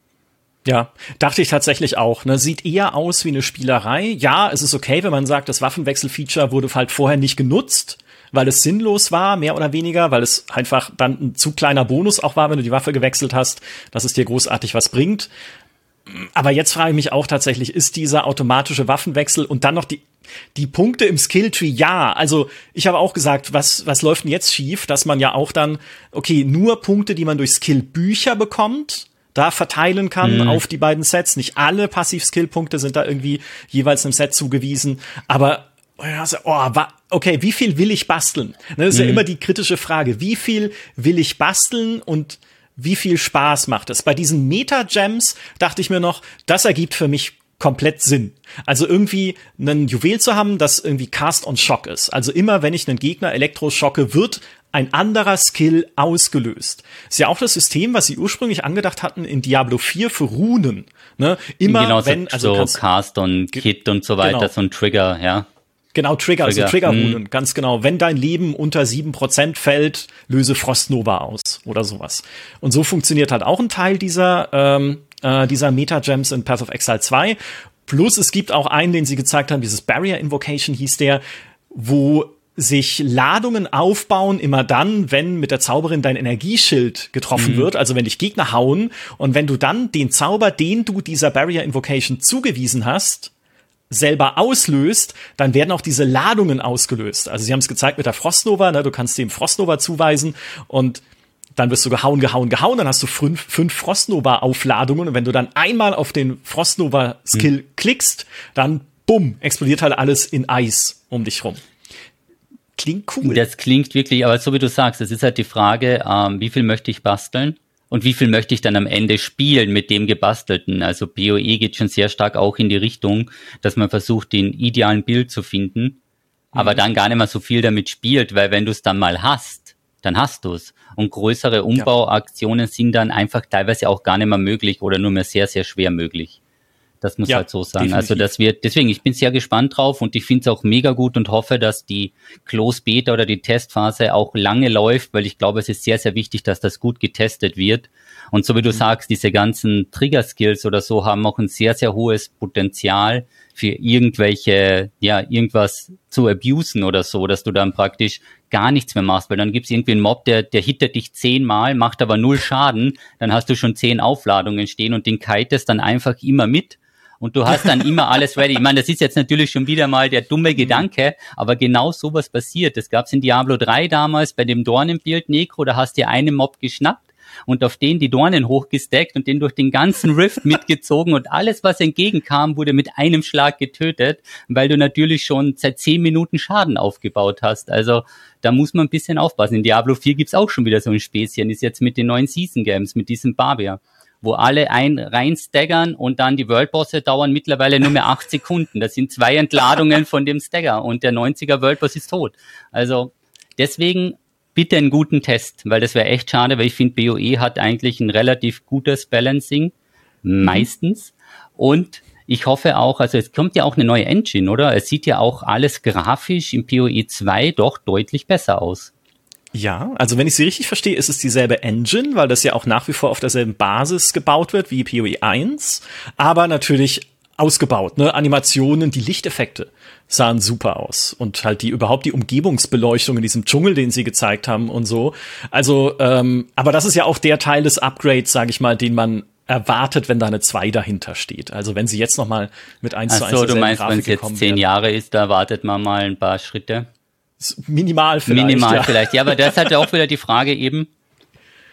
Ja, dachte ich tatsächlich auch. Ne? Sieht eher aus wie eine Spielerei. Ja, es ist okay, wenn man sagt, das Waffenwechsel-Feature wurde halt vorher nicht genutzt, weil es sinnlos war, mehr oder weniger, weil es einfach dann ein zu kleiner Bonus auch war, wenn du die Waffe gewechselt hast, dass es dir großartig was bringt. Aber jetzt frage ich mich auch tatsächlich, ist dieser automatische Waffenwechsel und dann noch die die Punkte im Skilltree, ja. Also ich habe auch gesagt, was, was läuft denn jetzt schief, dass man ja auch dann, okay, nur Punkte, die man durch Skillbücher bekommt, da verteilen kann mhm. auf die beiden Sets. Nicht alle Passiv-Skill-Punkte sind da irgendwie jeweils einem Set zugewiesen, aber oh, okay, wie viel will ich basteln? Ne, das ist mhm. ja immer die kritische Frage. Wie viel will ich basteln und wie viel Spaß macht es? Bei diesen Meta-Gems dachte ich mir noch, das ergibt für mich komplett Sinn. Also irgendwie einen Juwel zu haben, das irgendwie Cast on Shock ist. Also immer, wenn ich einen Gegner elektroschocke, wird ein anderer Skill ausgelöst. Ist ja auch das System, was sie ursprünglich angedacht hatten in Diablo 4 für Runen. Ne? Immer genau, wenn, also so Cast und Kit und so weiter, genau. so ein Trigger, ja. Genau, Trigger, also Trigger. also Triggerrunen, hm. ganz genau. Wenn dein Leben unter sieben Prozent fällt, löse Frostnova aus oder sowas. Und so funktioniert halt auch ein Teil dieser, ähm, äh, dieser Meta-Gems in Path of Exile 2. Plus es gibt auch einen, den sie gezeigt haben, dieses Barrier Invocation hieß der, wo sich Ladungen aufbauen immer dann, wenn mit der Zauberin dein Energieschild getroffen mhm. wird, also wenn dich Gegner hauen und wenn du dann den Zauber, den du dieser Barrier Invocation zugewiesen hast, selber auslöst, dann werden auch diese Ladungen ausgelöst. Also sie haben es gezeigt mit der Frostnova, ne, du kannst dem Frostnova zuweisen und dann wirst du gehauen, gehauen, gehauen, dann hast du fünf, fünf Frostnova-Aufladungen und wenn du dann einmal auf den Frostnova-Skill mhm. klickst, dann bumm, explodiert halt alles in Eis um dich rum. Klingt cool. Das klingt wirklich, aber so wie du sagst, es ist halt die Frage, ähm, wie viel möchte ich basteln? Und wie viel möchte ich dann am Ende spielen mit dem gebastelten? Also BOE geht schon sehr stark auch in die Richtung, dass man versucht, den idealen Bild zu finden, aber mhm. dann gar nicht mehr so viel damit spielt, weil wenn du es dann mal hast, dann hast du es. Und größere Umbauaktionen ja. sind dann einfach teilweise auch gar nicht mehr möglich oder nur mehr sehr, sehr schwer möglich. Das muss ja, halt so sein. Also definitiv. Also das wird, deswegen, ich bin sehr gespannt drauf und ich finde es auch mega gut und hoffe, dass die Close Beta oder die Testphase auch lange läuft, weil ich glaube, es ist sehr, sehr wichtig, dass das gut getestet wird. Und so wie du mhm. sagst, diese ganzen Trigger-Skills oder so haben auch ein sehr, sehr hohes Potenzial für irgendwelche, ja, irgendwas zu abusen oder so, dass du dann praktisch gar nichts mehr machst, weil dann gibt es irgendwie einen Mob, der, der hittet dich zehnmal, macht aber null Schaden, dann hast du schon zehn Aufladungen stehen und den kitest dann einfach immer mit und du hast dann immer alles ready. Ich meine, das ist jetzt natürlich schon wieder mal der dumme Gedanke, aber genau sowas passiert. Das gab's in Diablo 3 damals bei dem Dornenbild Necro, da hast du einen Mob geschnappt und auf den die Dornen hochgesteckt und den durch den ganzen Rift mitgezogen und alles, was entgegenkam, wurde mit einem Schlag getötet, weil du natürlich schon seit zehn Minuten Schaden aufgebaut hast. Also da muss man ein bisschen aufpassen. In Diablo 4 gibt's auch schon wieder so ein Späßchen, ist jetzt mit den neuen Season Games, mit diesem Barbier wo alle ein rein staggern und dann die World Bosse dauern mittlerweile nur mehr acht Sekunden. Das sind zwei Entladungen von dem Stagger und der 90er World Boss ist tot. Also deswegen bitte einen guten Test, weil das wäre echt schade, weil ich finde, BOE hat eigentlich ein relativ gutes Balancing, mhm. meistens. Und ich hoffe auch, also es kommt ja auch eine neue Engine, oder? Es sieht ja auch alles grafisch im PoE 2 doch deutlich besser aus. Ja, also wenn ich sie richtig verstehe, ist es dieselbe Engine, weil das ja auch nach wie vor auf derselben Basis gebaut wird wie PoE 1, aber natürlich ausgebaut, ne? Animationen, die Lichteffekte sahen super aus und halt die überhaupt die Umgebungsbeleuchtung in diesem Dschungel, den sie gezeigt haben und so. Also, ähm, aber das ist ja auch der Teil des Upgrades, sage ich mal, den man erwartet, wenn da eine 2 dahinter steht. Also wenn sie jetzt noch mal mit 1 Ach zu 1 so, du meinst, wenn es jetzt zehn Jahre ist, da erwartet man mal ein paar Schritte? Minimal vielleicht. Minimal ja. vielleicht, ja, aber das hat ja auch wieder die Frage eben,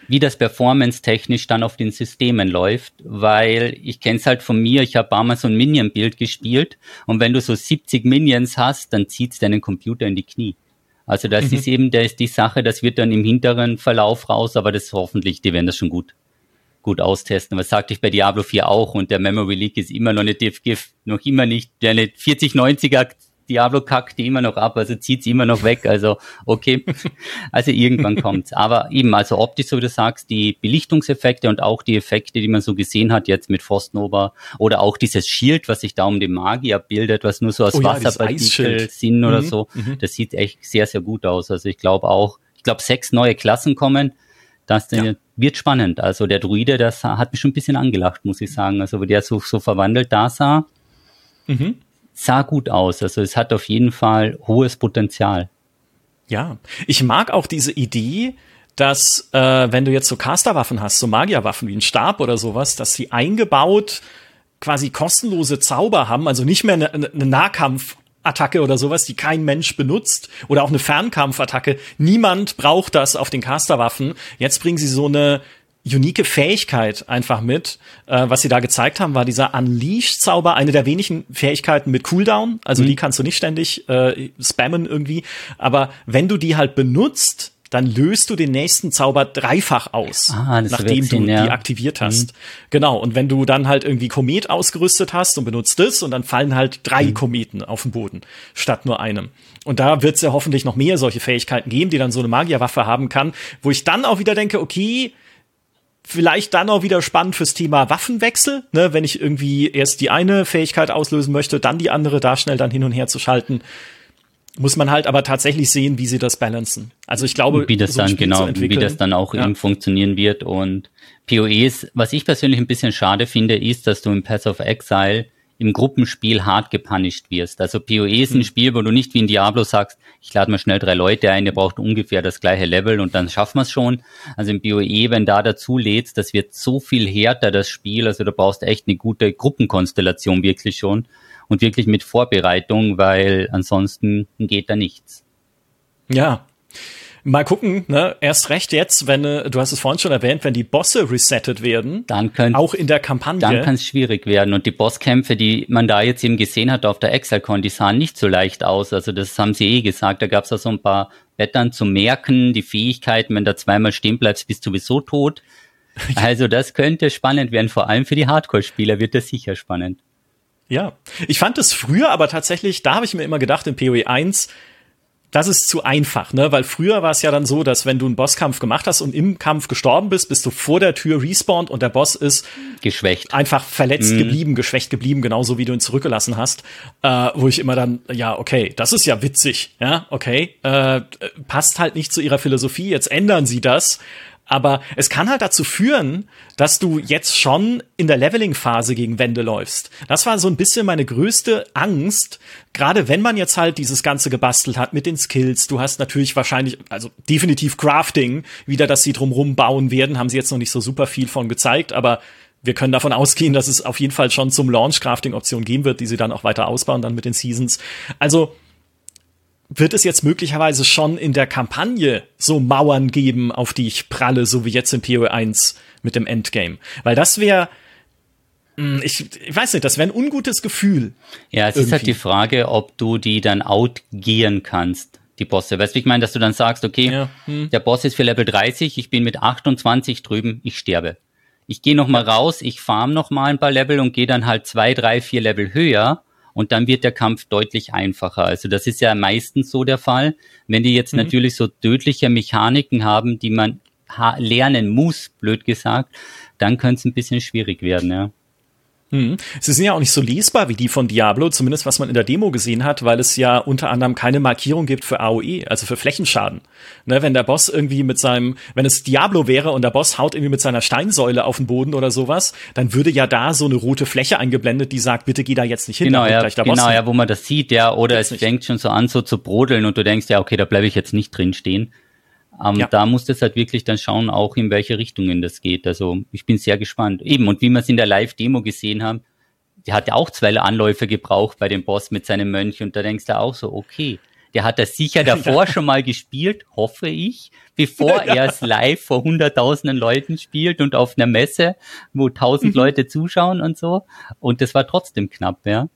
wie das performance-technisch dann auf den Systemen läuft, weil ich kenne es halt von mir, ich habe einmal so ein Minion-Bild gespielt und wenn du so 70 Minions hast, dann zieht's deinen Computer in die Knie. Also das mhm. ist eben das ist die Sache, das wird dann im hinteren Verlauf raus, aber das hoffentlich, die werden das schon gut gut austesten. Was sagte ich bei Diablo 4 auch und der Memory Leak ist immer noch eine DFGIF, noch immer nicht, der 4090er Diablo kackt die immer noch ab, also zieht sie immer noch weg, also okay. Also irgendwann kommt's. Aber eben, also optisch, so wie du sagst, die Belichtungseffekte und auch die Effekte, die man so gesehen hat jetzt mit Frostnova oder auch dieses Shield, was sich da um den Magier bildet, was nur so aus oh ja, Wasserpartikel sind oder mhm, so, mhm. das sieht echt sehr, sehr gut aus. Also ich glaube auch, ich glaube sechs neue Klassen kommen, das ja. wird spannend. Also der Druide, das hat mich schon ein bisschen angelacht, muss ich sagen. Also wo der so, so verwandelt da sah. Mhm sah gut aus. Also es hat auf jeden Fall hohes Potenzial. Ja, ich mag auch diese Idee, dass äh, wenn du jetzt so Casterwaffen hast, so Magierwaffen wie ein Stab oder sowas, dass sie eingebaut quasi kostenlose Zauber haben, also nicht mehr eine, eine Nahkampfattacke oder sowas, die kein Mensch benutzt oder auch eine Fernkampfattacke. Niemand braucht das auf den Casterwaffen. Jetzt bringen sie so eine unique Fähigkeit einfach mit. Äh, was sie da gezeigt haben, war dieser Unleash-Zauber, eine der wenigen Fähigkeiten mit Cooldown. Also mhm. die kannst du nicht ständig äh, spammen irgendwie. Aber wenn du die halt benutzt, dann löst du den nächsten Zauber dreifach aus, ah, nachdem du ja. die aktiviert hast. Mhm. Genau, und wenn du dann halt irgendwie Komet ausgerüstet hast und benutzt es, und dann fallen halt drei mhm. Kometen auf den Boden, statt nur einem. Und da wird es ja hoffentlich noch mehr solche Fähigkeiten geben, die dann so eine Magierwaffe haben kann, wo ich dann auch wieder denke, okay, Vielleicht dann auch wieder spannend fürs Thema Waffenwechsel, ne, wenn ich irgendwie erst die eine Fähigkeit auslösen möchte, dann die andere, da schnell dann hin und her zu schalten. Muss man halt aber tatsächlich sehen, wie sie das balancen. Also ich glaube, wie das so dann genau, wie das dann auch ja. eben funktionieren wird. Und PoEs, was ich persönlich ein bisschen schade finde, ist, dass du im Path of Exile im Gruppenspiel hart gepunished wirst. Also PoE ist ein hm. Spiel, wo du nicht wie in Diablo sagst, ich lade mal schnell drei Leute ein, ihr braucht ungefähr das gleiche Level und dann schaffen wir es schon. Also im PoE, wenn da dazu lädst, das wird so viel härter, das Spiel. Also du brauchst echt eine gute Gruppenkonstellation wirklich schon und wirklich mit Vorbereitung, weil ansonsten geht da nichts. Ja, Mal gucken, ne? Erst recht jetzt, wenn äh, du hast es vorhin schon erwähnt, wenn die Bosse resettet werden, dann könnt, auch in der Kampagne. Dann kann es schwierig werden. Und die Bosskämpfe, die man da jetzt eben gesehen hat auf der ExcelCon, die sahen nicht so leicht aus. Also das haben sie eh gesagt. Da gab es auch so ein paar Wettern zu merken, die Fähigkeiten, wenn du zweimal stehen bleibst, bist du sowieso tot. Also das könnte spannend werden, vor allem für die Hardcore-Spieler wird das sicher spannend. Ja, ich fand es früher aber tatsächlich, da habe ich mir immer gedacht, in PoE 1, das ist zu einfach, ne? Weil früher war es ja dann so, dass wenn du einen Bosskampf gemacht hast und im Kampf gestorben bist, bist du vor der Tür respawned und der Boss ist geschwächt, einfach verletzt mhm. geblieben, geschwächt geblieben, genauso wie du ihn zurückgelassen hast. Äh, wo ich immer dann, ja, okay, das ist ja witzig, ja, okay, äh, passt halt nicht zu ihrer Philosophie. Jetzt ändern sie das aber es kann halt dazu führen, dass du jetzt schon in der Leveling-Phase gegen Wände läufst. Das war so ein bisschen meine größte Angst, gerade wenn man jetzt halt dieses Ganze gebastelt hat mit den Skills. Du hast natürlich wahrscheinlich, also definitiv Crafting, wieder, dass sie drumrum bauen werden, haben sie jetzt noch nicht so super viel von gezeigt, aber wir können davon ausgehen, dass es auf jeden Fall schon zum Launch Crafting-Optionen geben wird, die sie dann auch weiter ausbauen, dann mit den Seasons. Also, wird es jetzt möglicherweise schon in der Kampagne so Mauern geben, auf die ich pralle, so wie jetzt in PoE 1 mit dem Endgame? Weil das wäre, hm, ich, ich weiß nicht, das wäre ein ungutes Gefühl. Ja, es irgendwie. ist halt die Frage, ob du die dann outgieren kannst, die Bosse. Weißt du, ich meine, dass du dann sagst, okay, ja, hm. der Boss ist für Level 30, ich bin mit 28 drüben, ich sterbe. Ich gehe noch mal raus, ich farm noch mal ein paar Level und gehe dann halt zwei, drei, vier Level höher und dann wird der Kampf deutlich einfacher. Also das ist ja meistens so der Fall. Wenn die jetzt mhm. natürlich so tödliche Mechaniken haben, die man lernen muss, blöd gesagt, dann könnte es ein bisschen schwierig werden, ja. Hm. Sie sind ja auch nicht so lesbar wie die von Diablo, zumindest was man in der Demo gesehen hat, weil es ja unter anderem keine Markierung gibt für AOE, also für Flächenschaden. Ne, wenn der Boss irgendwie mit seinem, wenn es Diablo wäre und der Boss haut irgendwie mit seiner Steinsäule auf den Boden oder sowas, dann würde ja da so eine rote Fläche eingeblendet, die sagt, bitte geh da jetzt nicht hin. Genau, ja, genau, ja, wo man das sieht, ja, oder es nicht. fängt schon so an, so zu brodeln und du denkst, ja, okay, da bleibe ich jetzt nicht drin stehen. Ähm, ja. Da musst du halt wirklich dann schauen, auch in welche Richtungen das geht. Also ich bin sehr gespannt. Eben, und wie wir es in der Live-Demo gesehen haben, der hat ja auch zwei Anläufe gebraucht bei dem Boss mit seinem Mönch und da denkst du auch so, okay, der hat das sicher davor schon mal gespielt, hoffe ich, bevor er es live vor hunderttausenden Leuten spielt und auf einer Messe, wo tausend mhm. Leute zuschauen und so. Und das war trotzdem knapp, ja.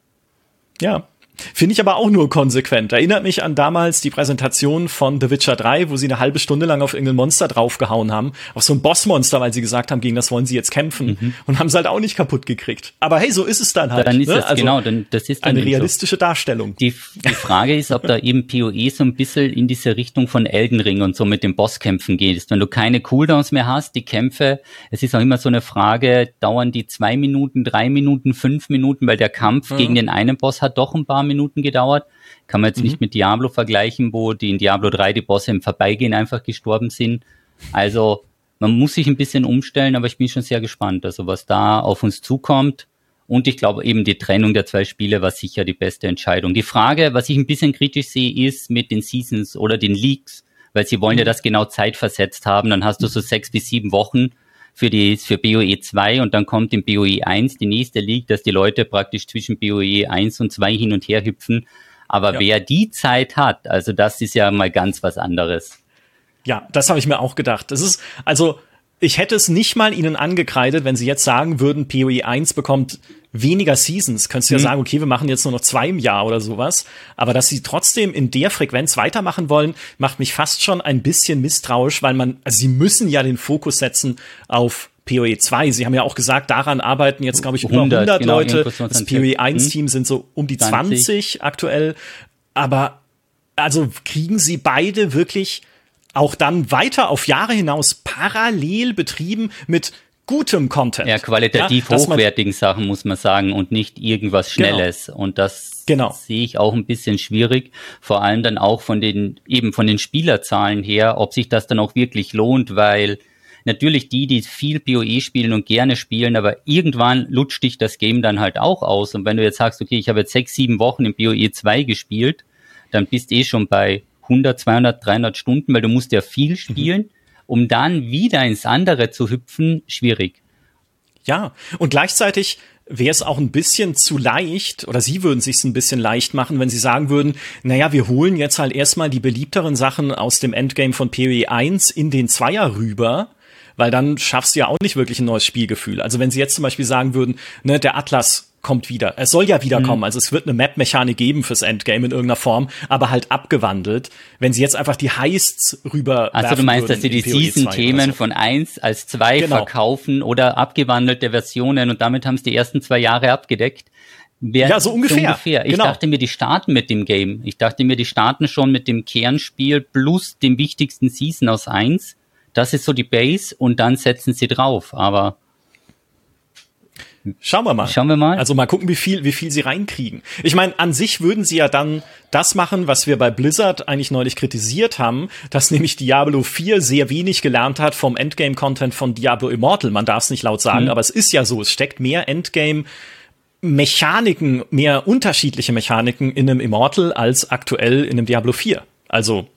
Ja, Finde ich aber auch nur konsequent. Erinnert mich an damals die Präsentation von The Witcher 3, wo sie eine halbe Stunde lang auf irgendein Monster draufgehauen haben. Auf so ein Bossmonster, weil sie gesagt haben, gegen das wollen sie jetzt kämpfen. Mhm. Und haben es halt auch nicht kaputt gekriegt. Aber hey, so ist es dann halt. Dann ist ne? es, also genau, dann, das ist dann eine realistische so. Darstellung. Die, die Frage ist, ob da eben PoE so ein bisschen in diese Richtung von Elden Ring und so mit den Bosskämpfen geht. Wenn du keine Cooldowns mehr hast, die Kämpfe, es ist auch immer so eine Frage, dauern die zwei Minuten, drei Minuten, fünf Minuten, weil der Kampf mhm. gegen den einen Boss hat doch ein paar Minuten gedauert. Kann man jetzt mhm. nicht mit Diablo vergleichen, wo die in Diablo 3 die Bosse im Vorbeigehen einfach gestorben sind. Also man muss sich ein bisschen umstellen, aber ich bin schon sehr gespannt, also was da auf uns zukommt. Und ich glaube eben die Trennung der zwei Spiele war sicher die beste Entscheidung. Die Frage, was ich ein bisschen kritisch sehe, ist mit den Seasons oder den Leaks, weil sie wollen ja mhm. das genau zeitversetzt haben. Dann hast du so sechs bis sieben Wochen für die für BOE 2 und dann kommt im BOE 1 die nächste League, dass die Leute praktisch zwischen BOE 1 und 2 hin und her hüpfen. Aber ja. wer die Zeit hat, also das ist ja mal ganz was anderes. Ja, das habe ich mir auch gedacht. Das ist also ich hätte es nicht mal ihnen angekreidet, wenn sie jetzt sagen würden, PoE 1 bekommt weniger Seasons. Könntest du ja mhm. sagen, okay, wir machen jetzt nur noch zwei im Jahr oder sowas. Aber dass sie trotzdem in der Frequenz weitermachen wollen, macht mich fast schon ein bisschen misstrauisch, weil man, also sie müssen ja den Fokus setzen auf PoE 2. Sie haben ja auch gesagt, daran arbeiten jetzt, glaube ich, über 100, 100 genau, Leute. Das PoE 1 Team sind so um die 20, 20 aktuell. Aber also kriegen sie beide wirklich auch dann weiter auf Jahre hinaus parallel betrieben mit gutem Content. Ja, qualitativ ja, hochwertigen Sachen muss man sagen und nicht irgendwas genau. Schnelles. Genau. Und das genau. sehe ich auch ein bisschen schwierig. Vor allem dann auch von den, eben von den Spielerzahlen her, ob sich das dann auch wirklich lohnt, weil natürlich die, die viel PoE spielen und gerne spielen, aber irgendwann lutscht dich das Game dann halt auch aus. Und wenn du jetzt sagst, okay, ich habe jetzt sechs, sieben Wochen im PoE 2 gespielt, dann bist eh schon bei 100, 200, 300 Stunden, weil du musst ja viel mhm. spielen, mhm. um dann wieder ins andere zu hüpfen, schwierig. Ja, und gleichzeitig wäre es auch ein bisschen zu leicht, oder Sie würden sich ein bisschen leicht machen, wenn Sie sagen würden, naja, wir holen jetzt halt erstmal die beliebteren Sachen aus dem Endgame von PoE 1 in den Zweier rüber, weil dann schaffst du ja auch nicht wirklich ein neues Spielgefühl. Also wenn Sie jetzt zum Beispiel sagen würden, ne, der Atlas kommt wieder. Es soll ja wiederkommen. Mhm. Also es wird eine Map-Mechanik geben fürs Endgame in irgendeiner Form, aber halt abgewandelt. Wenn sie jetzt einfach die Heists rüber. Also du meinst, dass sie die Season-Themen so. von eins als zwei genau. verkaufen oder abgewandelte Versionen und damit haben es die ersten zwei Jahre abgedeckt. Wer, ja, so ungefähr. So ungefähr. Ich genau. dachte mir, die starten mit dem Game. Ich dachte mir, die starten schon mit dem Kernspiel plus dem wichtigsten Season aus eins. Das ist so die Base und dann setzen sie drauf. Aber Schauen wir mal. Schauen wir mal. Also mal gucken, wie viel, wie viel sie reinkriegen. Ich meine, an sich würden sie ja dann das machen, was wir bei Blizzard eigentlich neulich kritisiert haben, dass nämlich Diablo 4 sehr wenig gelernt hat vom Endgame-Content von Diablo Immortal. Man darf es nicht laut sagen, mhm. aber es ist ja so. Es steckt mehr Endgame Mechaniken, mehr unterschiedliche Mechaniken in einem Immortal als aktuell in einem Diablo 4. Also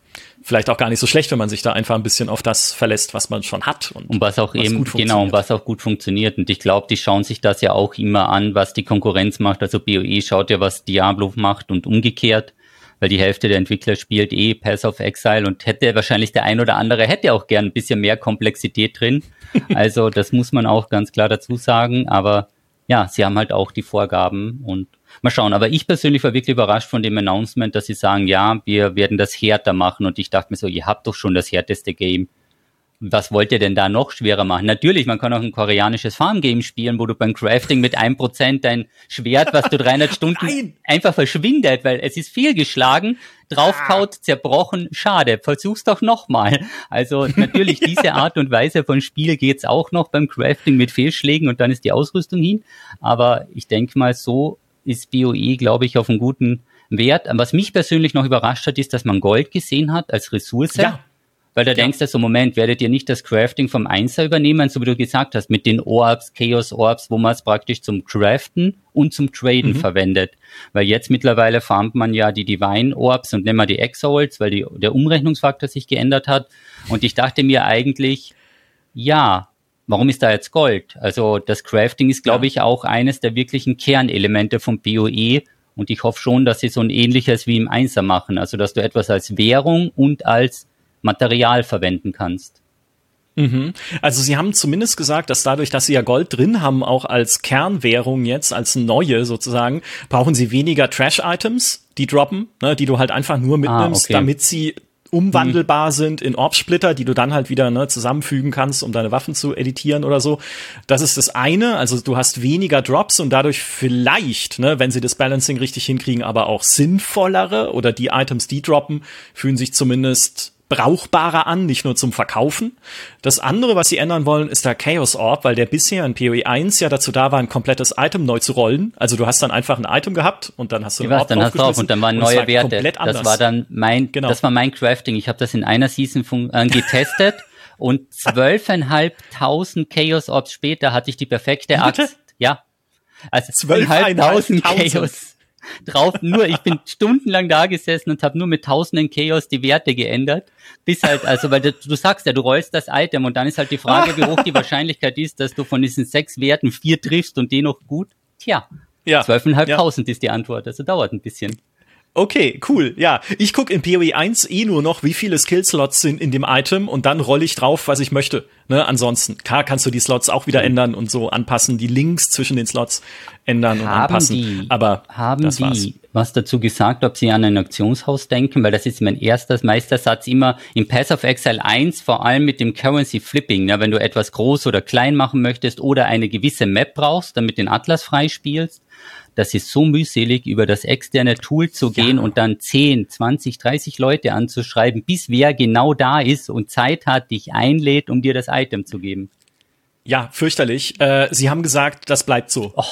vielleicht auch gar nicht so schlecht, wenn man sich da einfach ein bisschen auf das verlässt, was man schon hat. Und, und was auch was eben, genau, und was auch gut funktioniert. Und ich glaube, die schauen sich das ja auch immer an, was die Konkurrenz macht. Also BOE schaut ja, was Diablo macht und umgekehrt, weil die Hälfte der Entwickler spielt eh Pass of Exile und hätte wahrscheinlich der ein oder andere hätte auch gern ein bisschen mehr Komplexität drin. Also das muss man auch ganz klar dazu sagen. Aber ja, sie haben halt auch die Vorgaben und mal schauen. Aber ich persönlich war wirklich überrascht von dem Announcement, dass sie sagen, ja, wir werden das härter machen. Und ich dachte mir so, ihr habt doch schon das härteste Game. Was wollt ihr denn da noch schwerer machen? Natürlich, man kann auch ein koreanisches Farmgame spielen, wo du beim Crafting mit einem Prozent dein Schwert, was du 300 Stunden einfach verschwindet, weil es ist fehlgeschlagen, draufkaut, zerbrochen, schade, versuch's doch nochmal. Also natürlich diese Art und Weise von Spiel geht's auch noch beim Crafting mit Fehlschlägen und dann ist die Ausrüstung hin. Aber ich denke mal, so ist BOE, glaube ich, auf einem guten Wert. Was mich persönlich noch überrascht hat, ist, dass man Gold gesehen hat als Ressource. Ja. Weil da ja. denkst du so, Moment, werdet ihr nicht das Crafting vom Einser übernehmen, so wie du gesagt hast, mit den Orbs, Chaos Orbs, wo man es praktisch zum Craften und zum Traden mhm. verwendet. Weil jetzt mittlerweile farmt man ja die Divine Orbs und nehmen wir die Exalts, weil die, der Umrechnungsfaktor sich geändert hat. Und ich dachte mir eigentlich, ja, warum ist da jetzt Gold? Also das Crafting ist, glaube ja. ich, auch eines der wirklichen Kernelemente vom PoE. Und ich hoffe schon, dass sie so ein ähnliches wie im Einser machen. Also dass du etwas als Währung und als Material verwenden kannst. Mhm. Also sie haben zumindest gesagt, dass dadurch, dass sie ja Gold drin haben, auch als Kernwährung jetzt, als neue sozusagen, brauchen sie weniger Trash-Items, die droppen, ne, die du halt einfach nur mitnimmst, ah, okay. damit sie umwandelbar sind in Orb-Splitter, die du dann halt wieder ne, zusammenfügen kannst, um deine Waffen zu editieren oder so. Das ist das eine. Also du hast weniger Drops und dadurch vielleicht, ne, wenn sie das Balancing richtig hinkriegen, aber auch sinnvollere oder die Items, die droppen, fühlen sich zumindest brauchbarer an, nicht nur zum Verkaufen. Das andere, was sie ändern wollen, ist der Chaos Orb, weil der bisher in PoE 1 ja dazu da war, ein komplettes Item neu zu rollen. Also du hast dann einfach ein Item gehabt und dann hast du einen Orb dann hast du auf und dann waren neue Werte. Das war dann mein, genau. das war mein Crafting. Ich habe das in einer Season äh, getestet und zwölfeinhalbtausend Chaos Orbs später hatte ich die perfekte Axt. Ja. Also zwölfeinhalbtausend Chaos drauf. Nur, ich bin stundenlang da gesessen und habe nur mit tausenden Chaos die Werte geändert. Bis halt, also, weil du, du sagst ja, du rollst das Item und dann ist halt die Frage, wie hoch die Wahrscheinlichkeit ist, dass du von diesen sechs Werten vier triffst und den noch gut. Tja, ja. 12.500 ja. ist die Antwort. Also dauert ein bisschen. Okay, cool. Ja, ich guck in PoE 1 eh nur noch, wie viele Skillslots sind in dem Item und dann rolle ich drauf, was ich möchte. Ne, ansonsten, klar kannst du die Slots auch wieder ändern und so anpassen, die Links zwischen den Slots ändern und haben anpassen. Die, Aber haben die war's. was dazu gesagt, ob sie an ein Auktionshaus denken? Weil das ist mein erster Meistersatz immer im Pass of Exile 1, vor allem mit dem Currency Flipping. Ne? Wenn du etwas groß oder klein machen möchtest oder eine gewisse Map brauchst, damit den Atlas freispielst, das ist so mühselig, über das externe Tool zu gehen ja. und dann 10, 20, 30 Leute anzuschreiben, bis wer genau da ist und Zeit hat, dich einlädt, um dir das Item zu geben. Ja, fürchterlich. Äh, sie haben gesagt, das bleibt so. Oh.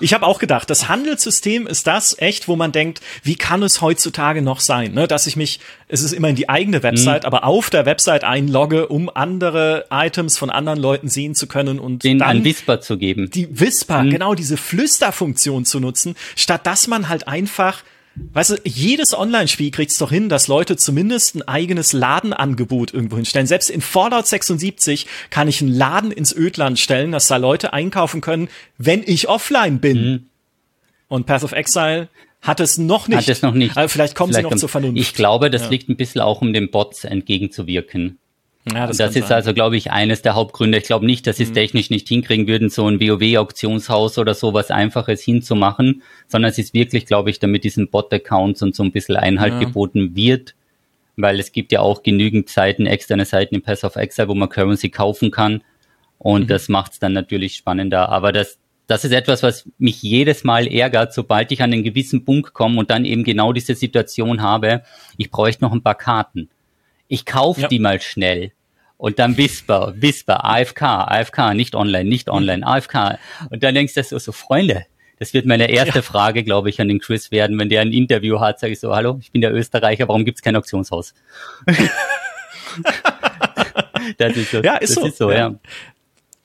Ich habe auch gedacht, das Handelssystem ist das echt, wo man denkt, wie kann es heutzutage noch sein, ne? dass ich mich, es ist immer in die eigene Website, mhm. aber auf der Website einlogge, um andere Items von anderen Leuten sehen zu können und den dann ein Whisper zu geben. Die Whisper, mhm. genau diese Flüsterfunktion zu nutzen, statt dass man halt einfach Weißt du, jedes Online-Spiel kriegt es doch hin, dass Leute zumindest ein eigenes Ladenangebot irgendwo hinstellen. Selbst in Fallout 76 kann ich einen Laden ins Ödland stellen, dass da Leute einkaufen können, wenn ich offline bin. Mhm. Und Path of Exile hat es noch nicht. Hat es noch nicht. Aber vielleicht kommen vielleicht sie noch zur Vernunft. Ich glaube, das ja. liegt ein bisschen auch, um den Bots entgegenzuwirken. Ja, das, das ist sein. also, glaube ich, eines der Hauptgründe. Ich glaube nicht, dass sie es mhm. technisch nicht hinkriegen würden, so ein WoW-Auktionshaus oder sowas Einfaches hinzumachen, sondern es ist wirklich, glaube ich, damit diesen Bot-Accounts und so ein bisschen Einhalt ja. geboten wird, weil es gibt ja auch genügend Seiten, externe Seiten im Pass of Exile, wo man Currency kaufen kann und mhm. das macht es dann natürlich spannender. Aber das, das ist etwas, was mich jedes Mal ärgert, sobald ich an einen gewissen Punkt komme und dann eben genau diese Situation habe, ich bräuchte noch ein paar Karten. Ich kaufe ja. die mal schnell und dann Whisper, Whisper, AFK, AFK, nicht online, nicht online, AFK. Und dann denkst du so, so Freunde, das wird meine erste ja. Frage, glaube ich, an den Chris werden, wenn der ein Interview hat, sage ich so, hallo, ich bin der Österreicher, warum gibt's kein Auktionshaus? das ist so. Ja, ist das so. Ist so ja. ja.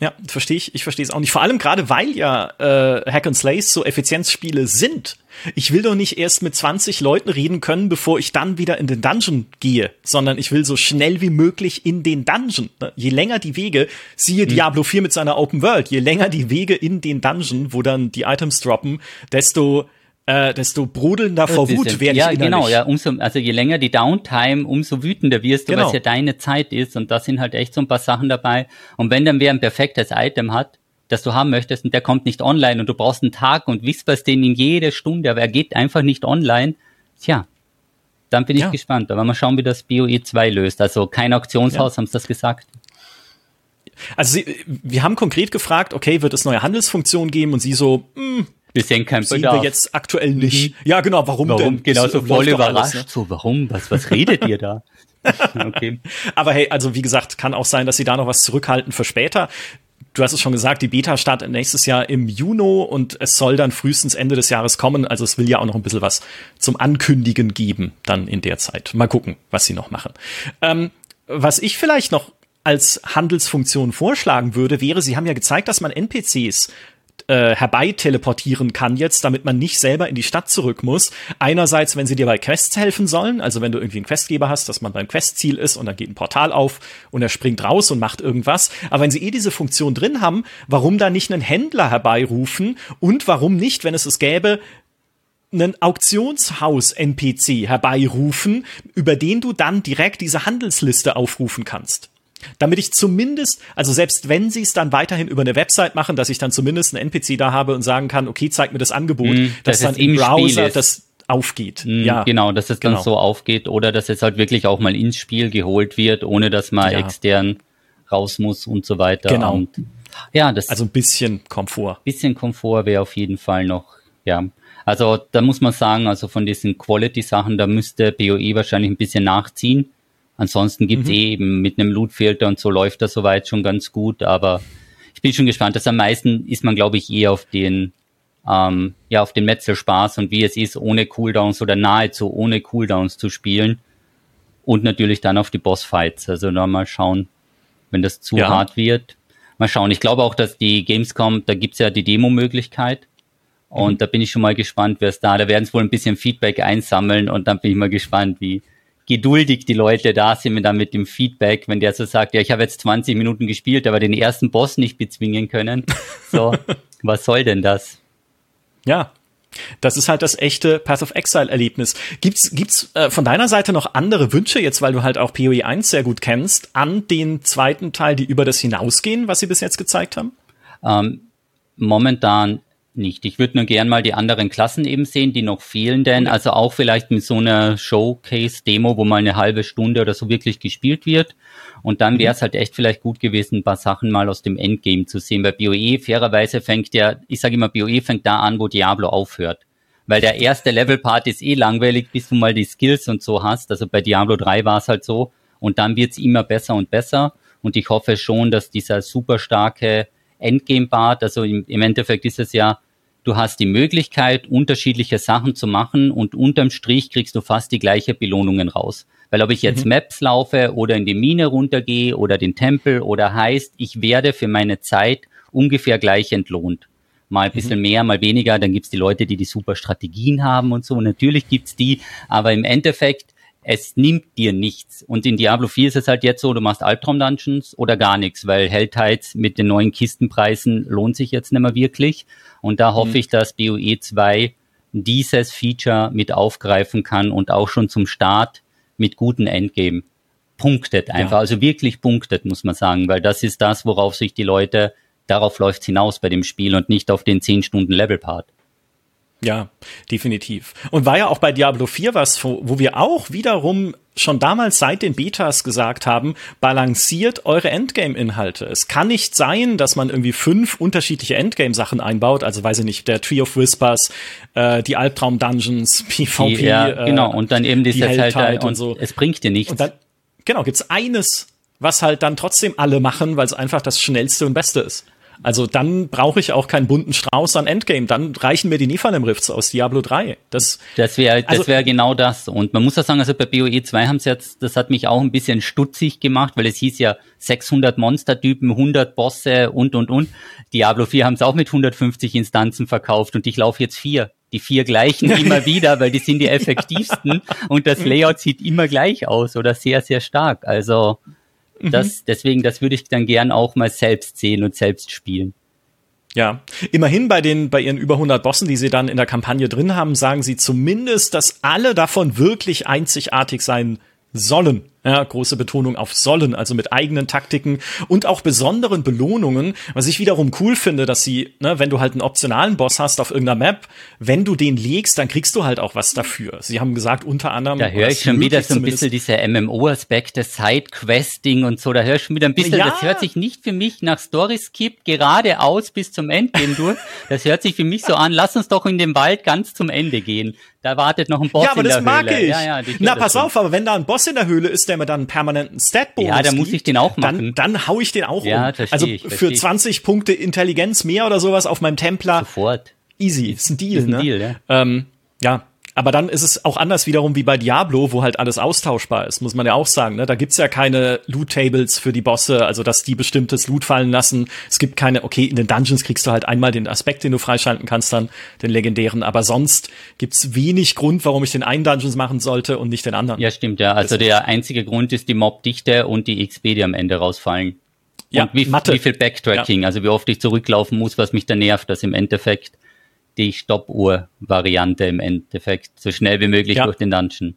Ja, verstehe ich. Ich verstehe es auch nicht. Vor allem gerade, weil ja äh, Hack and Slays so Effizienzspiele sind. Ich will doch nicht erst mit 20 Leuten reden können, bevor ich dann wieder in den Dungeon gehe, sondern ich will so schnell wie möglich in den Dungeon. Je länger die Wege, siehe mhm. Diablo 4 mit seiner Open World, je länger die Wege in den Dungeon, wo dann die Items droppen, desto äh, desto brodelnder vor Wut werde ja, ich Ja, genau, ja, umso, also je länger die Downtime, umso wütender wirst du, genau. was ja deine Zeit ist und da sind halt echt so ein paar Sachen dabei. Und wenn dann wer ein perfektes Item hat, das du haben möchtest und der kommt nicht online und du brauchst einen Tag und whisperst den in jede Stunde, aber er geht einfach nicht online, tja, dann bin ich ja. gespannt. Aber mal schauen, wie das BOE 2 löst. Also kein Auktionshaus, ja. haben sie das gesagt. Also sie, wir haben konkret gefragt, okay, wird es neue Handelsfunktionen geben? Und sie so, mh, hm, wir sehen kein Sehen wir jetzt aktuell nicht. Mhm. Ja, genau, warum, warum denn? Genau, so voll überrascht. Alles, ne? So, warum? Was, was redet ihr da? okay. Aber hey, also wie gesagt, kann auch sein, dass sie da noch was zurückhalten für später. Du hast es schon gesagt, die Beta startet nächstes Jahr im Juni und es soll dann frühestens Ende des Jahres kommen. Also es will ja auch noch ein bisschen was zum Ankündigen geben, dann in der Zeit. Mal gucken, was sie noch machen. Ähm, was ich vielleicht noch als Handelsfunktion vorschlagen würde, wäre, sie haben ja gezeigt, dass man NPCs äh, herbeiteleportieren kann jetzt, damit man nicht selber in die Stadt zurück muss. Einerseits, wenn sie dir bei Quests helfen sollen, also wenn du irgendwie einen Questgeber hast, dass man beim Questziel ist und dann geht ein Portal auf und er springt raus und macht irgendwas. Aber wenn sie eh diese Funktion drin haben, warum da nicht einen Händler herbeirufen und warum nicht, wenn es es gäbe, einen Auktionshaus-NPC herbeirufen, über den du dann direkt diese Handelsliste aufrufen kannst. Damit ich zumindest, also selbst wenn sie es dann weiterhin über eine Website machen, dass ich dann zumindest einen NPC da habe und sagen kann, okay, zeig mir das Angebot, mm, dass dann im Browser das aufgeht. Mm, ja, genau, dass es dann genau. so aufgeht oder dass es halt wirklich auch mal ins Spiel geholt wird, ohne dass man ja. extern raus muss und so weiter. Genau. Und, ja, das also ein bisschen Komfort. Bisschen Komfort wäre auf jeden Fall noch, ja. Also da muss man sagen, also von diesen Quality-Sachen, da müsste BOE wahrscheinlich ein bisschen nachziehen Ansonsten gibt's mhm. eh eben mit einem Loot-Filter und so läuft das soweit schon ganz gut, aber ich bin schon gespannt. Das am meisten ist man, glaube ich, eher auf den, ähm, ja, auf den Metzelspaß und wie es ist, ohne Cooldowns oder nahezu ohne Cooldowns zu spielen. Und natürlich dann auf die Bossfights. Also da mal schauen, wenn das zu ja. hart wird. Mal schauen. Ich glaube auch, dass die Gamescom, da gibt's ja die Demo-Möglichkeit. Und mhm. da bin ich schon mal gespannt, wer es da. Da werden es wohl ein bisschen Feedback einsammeln und dann bin ich mal gespannt, wie, geduldig die Leute da sind dann mit dem Feedback, wenn der so sagt, ja, ich habe jetzt 20 Minuten gespielt, aber den ersten Boss nicht bezwingen können. So, was soll denn das? Ja, das ist halt das echte Path of Exile Erlebnis. Gibt's gibt's äh, von deiner Seite noch andere Wünsche jetzt, weil du halt auch PoE 1 sehr gut kennst, an den zweiten Teil, die über das hinausgehen, was sie bis jetzt gezeigt haben? Ähm, momentan nicht. Ich würde nur gern mal die anderen Klassen eben sehen, die noch fehlen, denn also auch vielleicht mit so einer Showcase-Demo, wo mal eine halbe Stunde oder so wirklich gespielt wird. Und dann wäre es halt echt vielleicht gut gewesen, ein paar Sachen mal aus dem Endgame zu sehen. Weil BOE fairerweise fängt ja, ich sage immer, BOE fängt da an, wo Diablo aufhört. Weil der erste Level-Part ist eh langweilig, bis du mal die Skills und so hast. Also bei Diablo 3 war es halt so. Und dann wird's immer besser und besser. Und ich hoffe schon, dass dieser super starke Endgame-Part. Also im, im Endeffekt ist es ja, du hast die Möglichkeit, unterschiedliche Sachen zu machen und unterm Strich kriegst du fast die gleiche Belohnungen raus. Weil ob ich jetzt mhm. Maps laufe oder in die Mine runtergehe oder den Tempel oder heißt, ich werde für meine Zeit ungefähr gleich entlohnt. Mal ein bisschen mhm. mehr, mal weniger. Dann gibt's die Leute, die die super Strategien haben und so. Natürlich gibt's die, aber im Endeffekt es nimmt dir nichts. Und in Diablo 4 ist es halt jetzt so, du machst Albtraum-Dungeons oder gar nichts, weil Helltides mit den neuen Kistenpreisen lohnt sich jetzt nicht mehr wirklich. Und da hoffe mhm. ich, dass BOE 2 dieses Feature mit aufgreifen kann und auch schon zum Start mit guten Endgame punktet einfach. Ja. Also wirklich punktet, muss man sagen, weil das ist das, worauf sich die Leute, darauf läuft hinaus bei dem Spiel und nicht auf den 10 Stunden Level-Part. Ja, definitiv. Und war ja auch bei Diablo 4 was, wo, wir auch wiederum schon damals seit den Betas gesagt haben, balanciert eure Endgame-Inhalte. Es kann nicht sein, dass man irgendwie fünf unterschiedliche Endgame-Sachen einbaut, also weiß ich nicht, der Tree of Whispers, äh, die Albtraum-Dungeons, PvP. Die, ja, äh, genau, und dann eben dieses halt, halt und so. Es bringt dir nichts. Und dann, genau, gibt's eines, was halt dann trotzdem alle machen, weil es einfach das schnellste und beste ist. Also dann brauche ich auch keinen bunten Strauß an Endgame. Dann reichen mir die Nephalem Rifts aus Diablo 3. Das, das wäre das also, wäre genau das. Und man muss auch sagen, also bei BOE 2 haben sie jetzt, das hat mich auch ein bisschen stutzig gemacht, weil es hieß ja 600 Monstertypen, 100 Bosse und, und, und. Diablo 4 haben es auch mit 150 Instanzen verkauft und ich laufe jetzt vier die vier gleichen immer wieder, weil die sind die effektivsten und das Layout sieht immer gleich aus oder sehr, sehr stark. Also Mhm. Das, deswegen, das würde ich dann gern auch mal selbst sehen und selbst spielen. Ja, immerhin bei den, bei ihren über 100 Bossen, die sie dann in der Kampagne drin haben, sagen sie zumindest, dass alle davon wirklich einzigartig sein sollen. Ja, große Betonung auf sollen, also mit eigenen Taktiken und auch besonderen Belohnungen. Was ich wiederum cool finde, dass sie, ne, wenn du halt einen optionalen Boss hast auf irgendeiner Map, wenn du den legst, dann kriegst du halt auch was dafür. Sie haben gesagt, unter anderem. Da höre ich schon wieder so ein bisschen diese MMO-Aspekte, Sidequesting und so. Da höre ich schon wieder ein bisschen, ja. das hört sich nicht für mich nach Story Skip geradeaus bis zum Endgame durch. Das hört sich für mich so an, lass uns doch in den Wald ganz zum Ende gehen. Da wartet noch ein Boss ja, aber in das der mag Höhle. Ich. Ja, ja, Na, pass auf, aber wenn da ein Boss in der Höhle ist, der mir dann einen permanenten Statbonus Ja, dann muss ich den auch machen. Dann, dann hau ich den auch ja, um. Also ich, für 20 Punkte Intelligenz mehr oder sowas auf meinem Templar. Sofort. Easy, ist ein Deal, ist ein ne? Deal, ja. Ähm, ja, aber dann ist es auch anders wiederum wie bei Diablo, wo halt alles austauschbar ist, muss man ja auch sagen. Ne? Da gibt's ja keine Loot-Tables für die Bosse, also dass die bestimmtes Loot fallen lassen. Es gibt keine, okay, in den Dungeons kriegst du halt einmal den Aspekt, den du freischalten kannst, dann den legendären. Aber sonst gibt's wenig Grund, warum ich den einen Dungeons machen sollte und nicht den anderen. Ja, stimmt, ja. Also der einzige Grund ist die Mobdichte und die XP, die am Ende rausfallen. Ja, und wie, Mathe. wie viel Backtracking, ja. also wie oft ich zurücklaufen muss, was mich da nervt, dass im Endeffekt die Stoppuhr-Variante im Endeffekt, so schnell wie möglich ja. durch den Dungeon.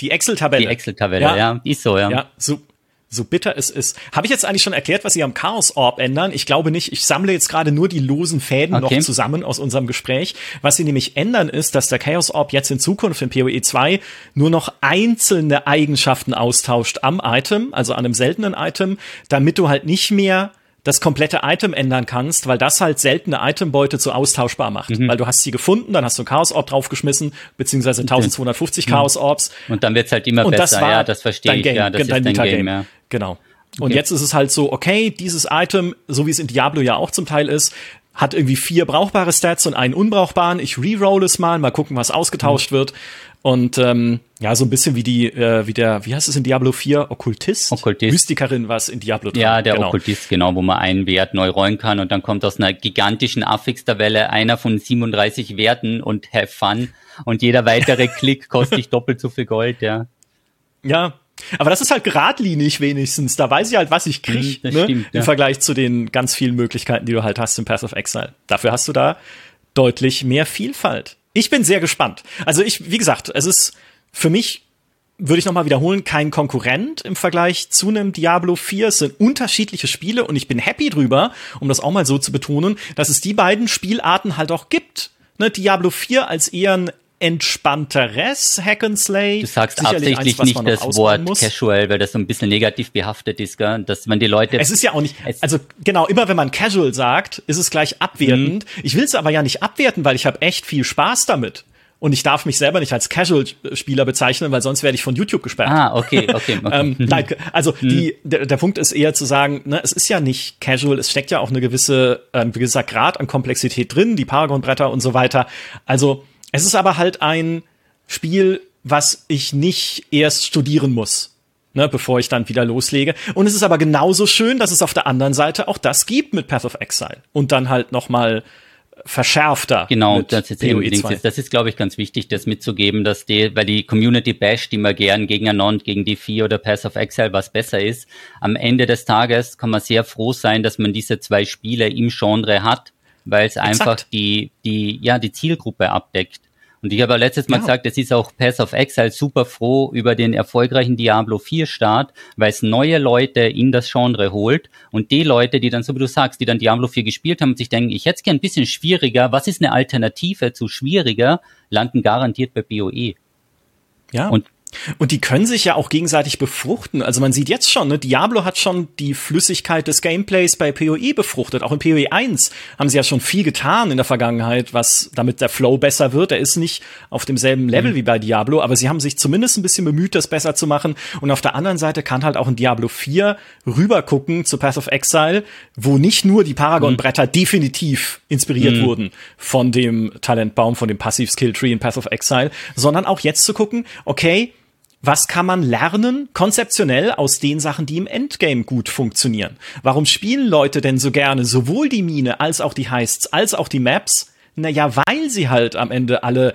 Die Excel-Tabelle. Die Excel-Tabelle, ja. ja. ist so, ja. Ja, su so bitter es ist. Habe ich jetzt eigentlich schon erklärt, was sie am Chaos Orb ändern? Ich glaube nicht. Ich sammle jetzt gerade nur die losen Fäden okay. noch zusammen aus unserem Gespräch. Was sie nämlich ändern ist, dass der Chaos Orb jetzt in Zukunft in PoE 2 nur noch einzelne Eigenschaften austauscht am Item, also an einem seltenen Item, damit du halt nicht mehr das komplette Item ändern kannst, weil das halt seltene Itembeute zu austauschbar macht. Mhm. Weil du hast sie gefunden, dann hast du Chaos Orb draufgeschmissen, beziehungsweise 1250 mhm. Chaos Orbs. Und dann wird's halt immer und besser. Das war ja, das verstehe ich. Game, ja, das dein ist dein Game, ja. Genau. Und okay. jetzt ist es halt so, okay, dieses Item, so wie es in Diablo ja auch zum Teil ist, hat irgendwie vier brauchbare Stats und einen unbrauchbaren. Ich reroll es mal, mal gucken, was ausgetauscht mhm. wird. Und ähm, ja, so ein bisschen wie die, äh, wie der, wie heißt es in Diablo 4? Okkultist? Okkultist. Mystikerin was in Diablo 3. Ja, der genau. Okkultist, genau, wo man einen Wert neu rollen kann und dann kommt aus einer gigantischen Affix-Tabelle einer von 37 Werten und have fun. Und jeder weitere Klick kostet dich doppelt so viel Gold, ja. Ja, aber das ist halt geradlinig wenigstens. Da weiß ich halt, was ich krieg, mhm, ne? Stimmt, ja. im Vergleich zu den ganz vielen Möglichkeiten, die du halt hast im Path of Exile. Dafür hast du da deutlich mehr Vielfalt. Ich bin sehr gespannt. Also ich, wie gesagt, es ist für mich würde ich nochmal wiederholen, kein Konkurrent im Vergleich zu einem Diablo 4. Es sind unterschiedliche Spiele und ich bin happy drüber, um das auch mal so zu betonen, dass es die beiden Spielarten halt auch gibt. Ne, Diablo 4 als eher ein entspannteres Hack and Slay. Du sagst Sicherlich absichtlich eins, nicht das Wort muss. casual, weil das so ein bisschen negativ behaftet ist, gell? dass man die Leute. Es ist ja auch nicht, also genau, immer wenn man casual sagt, ist es gleich abwertend. Mhm. Ich will es aber ja nicht abwerten, weil ich habe echt viel Spaß damit. Und ich darf mich selber nicht als Casual-Spieler bezeichnen, weil sonst werde ich von YouTube gesperrt. Ah, okay, okay. okay. ähm, nein, also mhm. die, der, der Punkt ist eher zu sagen, ne, es ist ja nicht Casual, es steckt ja auch eine gewisse, äh, ein gewisser Grad an Komplexität drin, die Paragon-Bretter und so weiter. Also es ist aber halt ein Spiel, was ich nicht erst studieren muss. Ne, bevor ich dann wieder loslege. Und es ist aber genauso schön, dass es auf der anderen Seite auch das gibt mit Path of Exile. Und dann halt noch mal verschärfter. Genau, das ist, eben, das ist, glaube ich, ganz wichtig, das mitzugeben, dass die, weil die Community basht immer gern gegen Anon, gegen die 4 oder Path of Exile, was besser ist. Am Ende des Tages kann man sehr froh sein, dass man diese zwei Spiele im Genre hat, weil es einfach die, die, ja, die Zielgruppe abdeckt. Und ich habe letztes Mal ja. gesagt, es ist auch Path of Exile super froh über den erfolgreichen Diablo 4 Start, weil es neue Leute in das Genre holt und die Leute, die dann, so wie du sagst, die dann Diablo 4 gespielt haben und sich denken, ich hätte es gern ein bisschen schwieriger, was ist eine Alternative zu schwieriger, landen garantiert bei BOE. Ja. Und und die können sich ja auch gegenseitig befruchten. Also man sieht jetzt schon, ne, Diablo hat schon die Flüssigkeit des Gameplays bei PoE befruchtet. Auch in PoE 1 haben sie ja schon viel getan in der Vergangenheit, was damit der Flow besser wird. Er ist nicht auf demselben Level mhm. wie bei Diablo, aber sie haben sich zumindest ein bisschen bemüht, das besser zu machen. Und auf der anderen Seite kann halt auch in Diablo 4 rübergucken zu Path of Exile, wo nicht nur die Paragon-Bretter mhm. definitiv inspiriert mhm. wurden von dem Talentbaum, von dem Passiv-Skill-Tree in Path of Exile, sondern auch jetzt zu gucken, okay, was kann man lernen, konzeptionell, aus den Sachen, die im Endgame gut funktionieren? Warum spielen Leute denn so gerne sowohl die Mine als auch die Heists, als auch die Maps? Naja, weil sie halt am Ende alle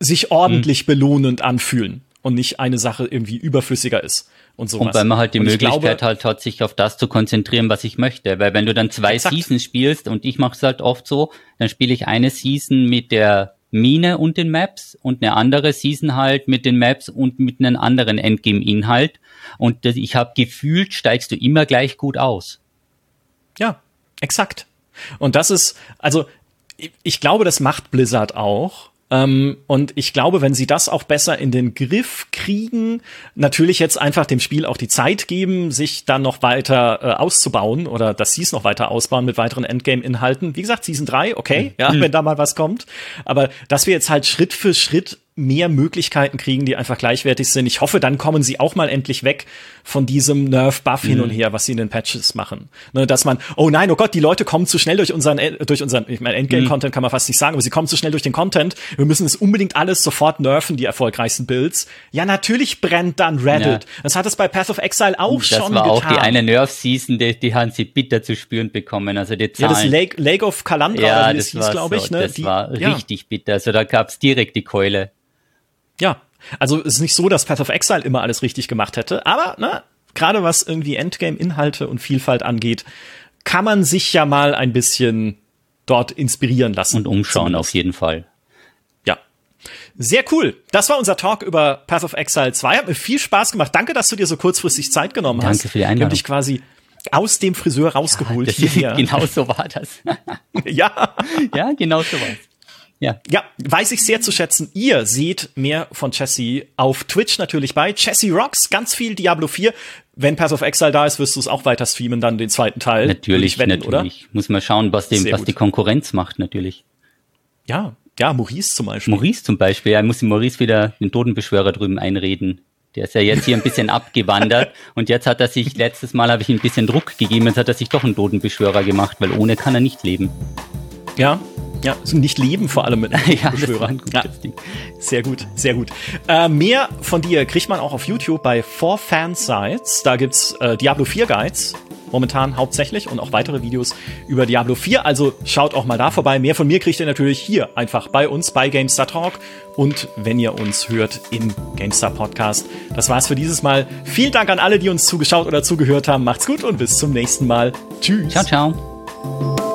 sich ordentlich hm. belohnend anfühlen und nicht eine Sache irgendwie überflüssiger ist. Und, sowas. und weil man halt die Möglichkeit glaube, halt hat, sich auf das zu konzentrieren, was ich möchte. Weil wenn du dann zwei exakt. Seasons spielst, und ich mache es halt oft so, dann spiele ich eine Season mit der Mine und den Maps und eine andere Season halt mit den Maps und mit einem anderen Endgame-Inhalt. Und ich habe gefühlt, steigst du immer gleich gut aus. Ja, exakt. Und das ist, also ich glaube, das macht Blizzard auch. Ähm, und ich glaube, wenn sie das auch besser in den Griff kriegen, natürlich jetzt einfach dem Spiel auch die Zeit geben, sich dann noch weiter äh, auszubauen oder dass sie es noch weiter ausbauen mit weiteren Endgame-Inhalten. Wie gesagt, Season 3, okay, ja, mhm. wenn da mal was kommt. Aber dass wir jetzt halt Schritt für Schritt mehr Möglichkeiten kriegen, die einfach gleichwertig sind. Ich hoffe, dann kommen sie auch mal endlich weg von diesem Nerf-Buff mhm. hin und mhm. her, was sie in den Patches machen. Ne, dass man, oh nein, oh Gott, die Leute kommen zu schnell durch unseren, äh, durch unseren, ich meine, Endgame-Content mhm. kann man fast nicht sagen, aber sie kommen zu schnell durch den Content. Wir müssen es unbedingt alles sofort nerven, die erfolgreichsten Builds. Ja, natürlich brennt dann Reddit. Ja. Das hat es bei Path of Exile auch das schon getan. Das war auch die eine Nerf-Season, die, die haben sie bitter zu spüren bekommen. Also die Zahlen. Ja, das Lake, Lake of Kalandra, ja, das, das hieß, glaube ich. So, ne? Das die, war ja. richtig bitter. Also da gab's direkt die Keule. Ja, also es ist nicht so, dass Path of Exile immer alles richtig gemacht hätte, aber ne, gerade was irgendwie Endgame-Inhalte und Vielfalt angeht, kann man sich ja mal ein bisschen dort inspirieren lassen. Und umschauen zumindest. auf jeden Fall. Ja. Sehr cool. Das war unser Talk über Path of Exile 2. Hat mir viel Spaß gemacht. Danke, dass du dir so kurzfristig Zeit genommen Danke hast. Danke für die Einladung. Wir haben dich quasi aus dem Friseur rausgeholt. Ja, ist, genau so war das. ja. Ja, genau so war es. Ja. ja, weiß ich sehr zu schätzen. Ihr seht mehr von Jesse auf Twitch natürlich bei Jesse Rocks, ganz viel Diablo 4. Wenn Path of Exile da ist, wirst du es auch weiter streamen, dann den zweiten Teil. Natürlich, wetten, natürlich. Oder? Muss man schauen, was, dem, was die Konkurrenz macht, natürlich. Ja, ja, Maurice zum Beispiel. Maurice zum Beispiel, ja, muss Maurice wieder den Totenbeschwörer drüben einreden. Der ist ja jetzt hier ein bisschen abgewandert und jetzt hat er sich, letztes Mal habe ich ihm ein bisschen Druck gegeben, jetzt hat er sich doch einen Totenbeschwörer gemacht, weil ohne kann er nicht leben. Ja, ja, also nicht leben vor allem mit ja, Beschwörer. Ja. Sehr gut, sehr gut. Äh, mehr von dir kriegt man auch auf YouTube bei 4 Fansites. Da gibt's äh, Diablo 4 Guides, momentan hauptsächlich und auch weitere Videos über Diablo 4. Also schaut auch mal da vorbei. Mehr von mir kriegt ihr natürlich hier einfach bei uns bei GameStar Talk und wenn ihr uns hört im GameStar Podcast. Das war's für dieses Mal. Vielen Dank an alle, die uns zugeschaut oder zugehört haben. Macht's gut und bis zum nächsten Mal. Tschüss. Ciao, ciao.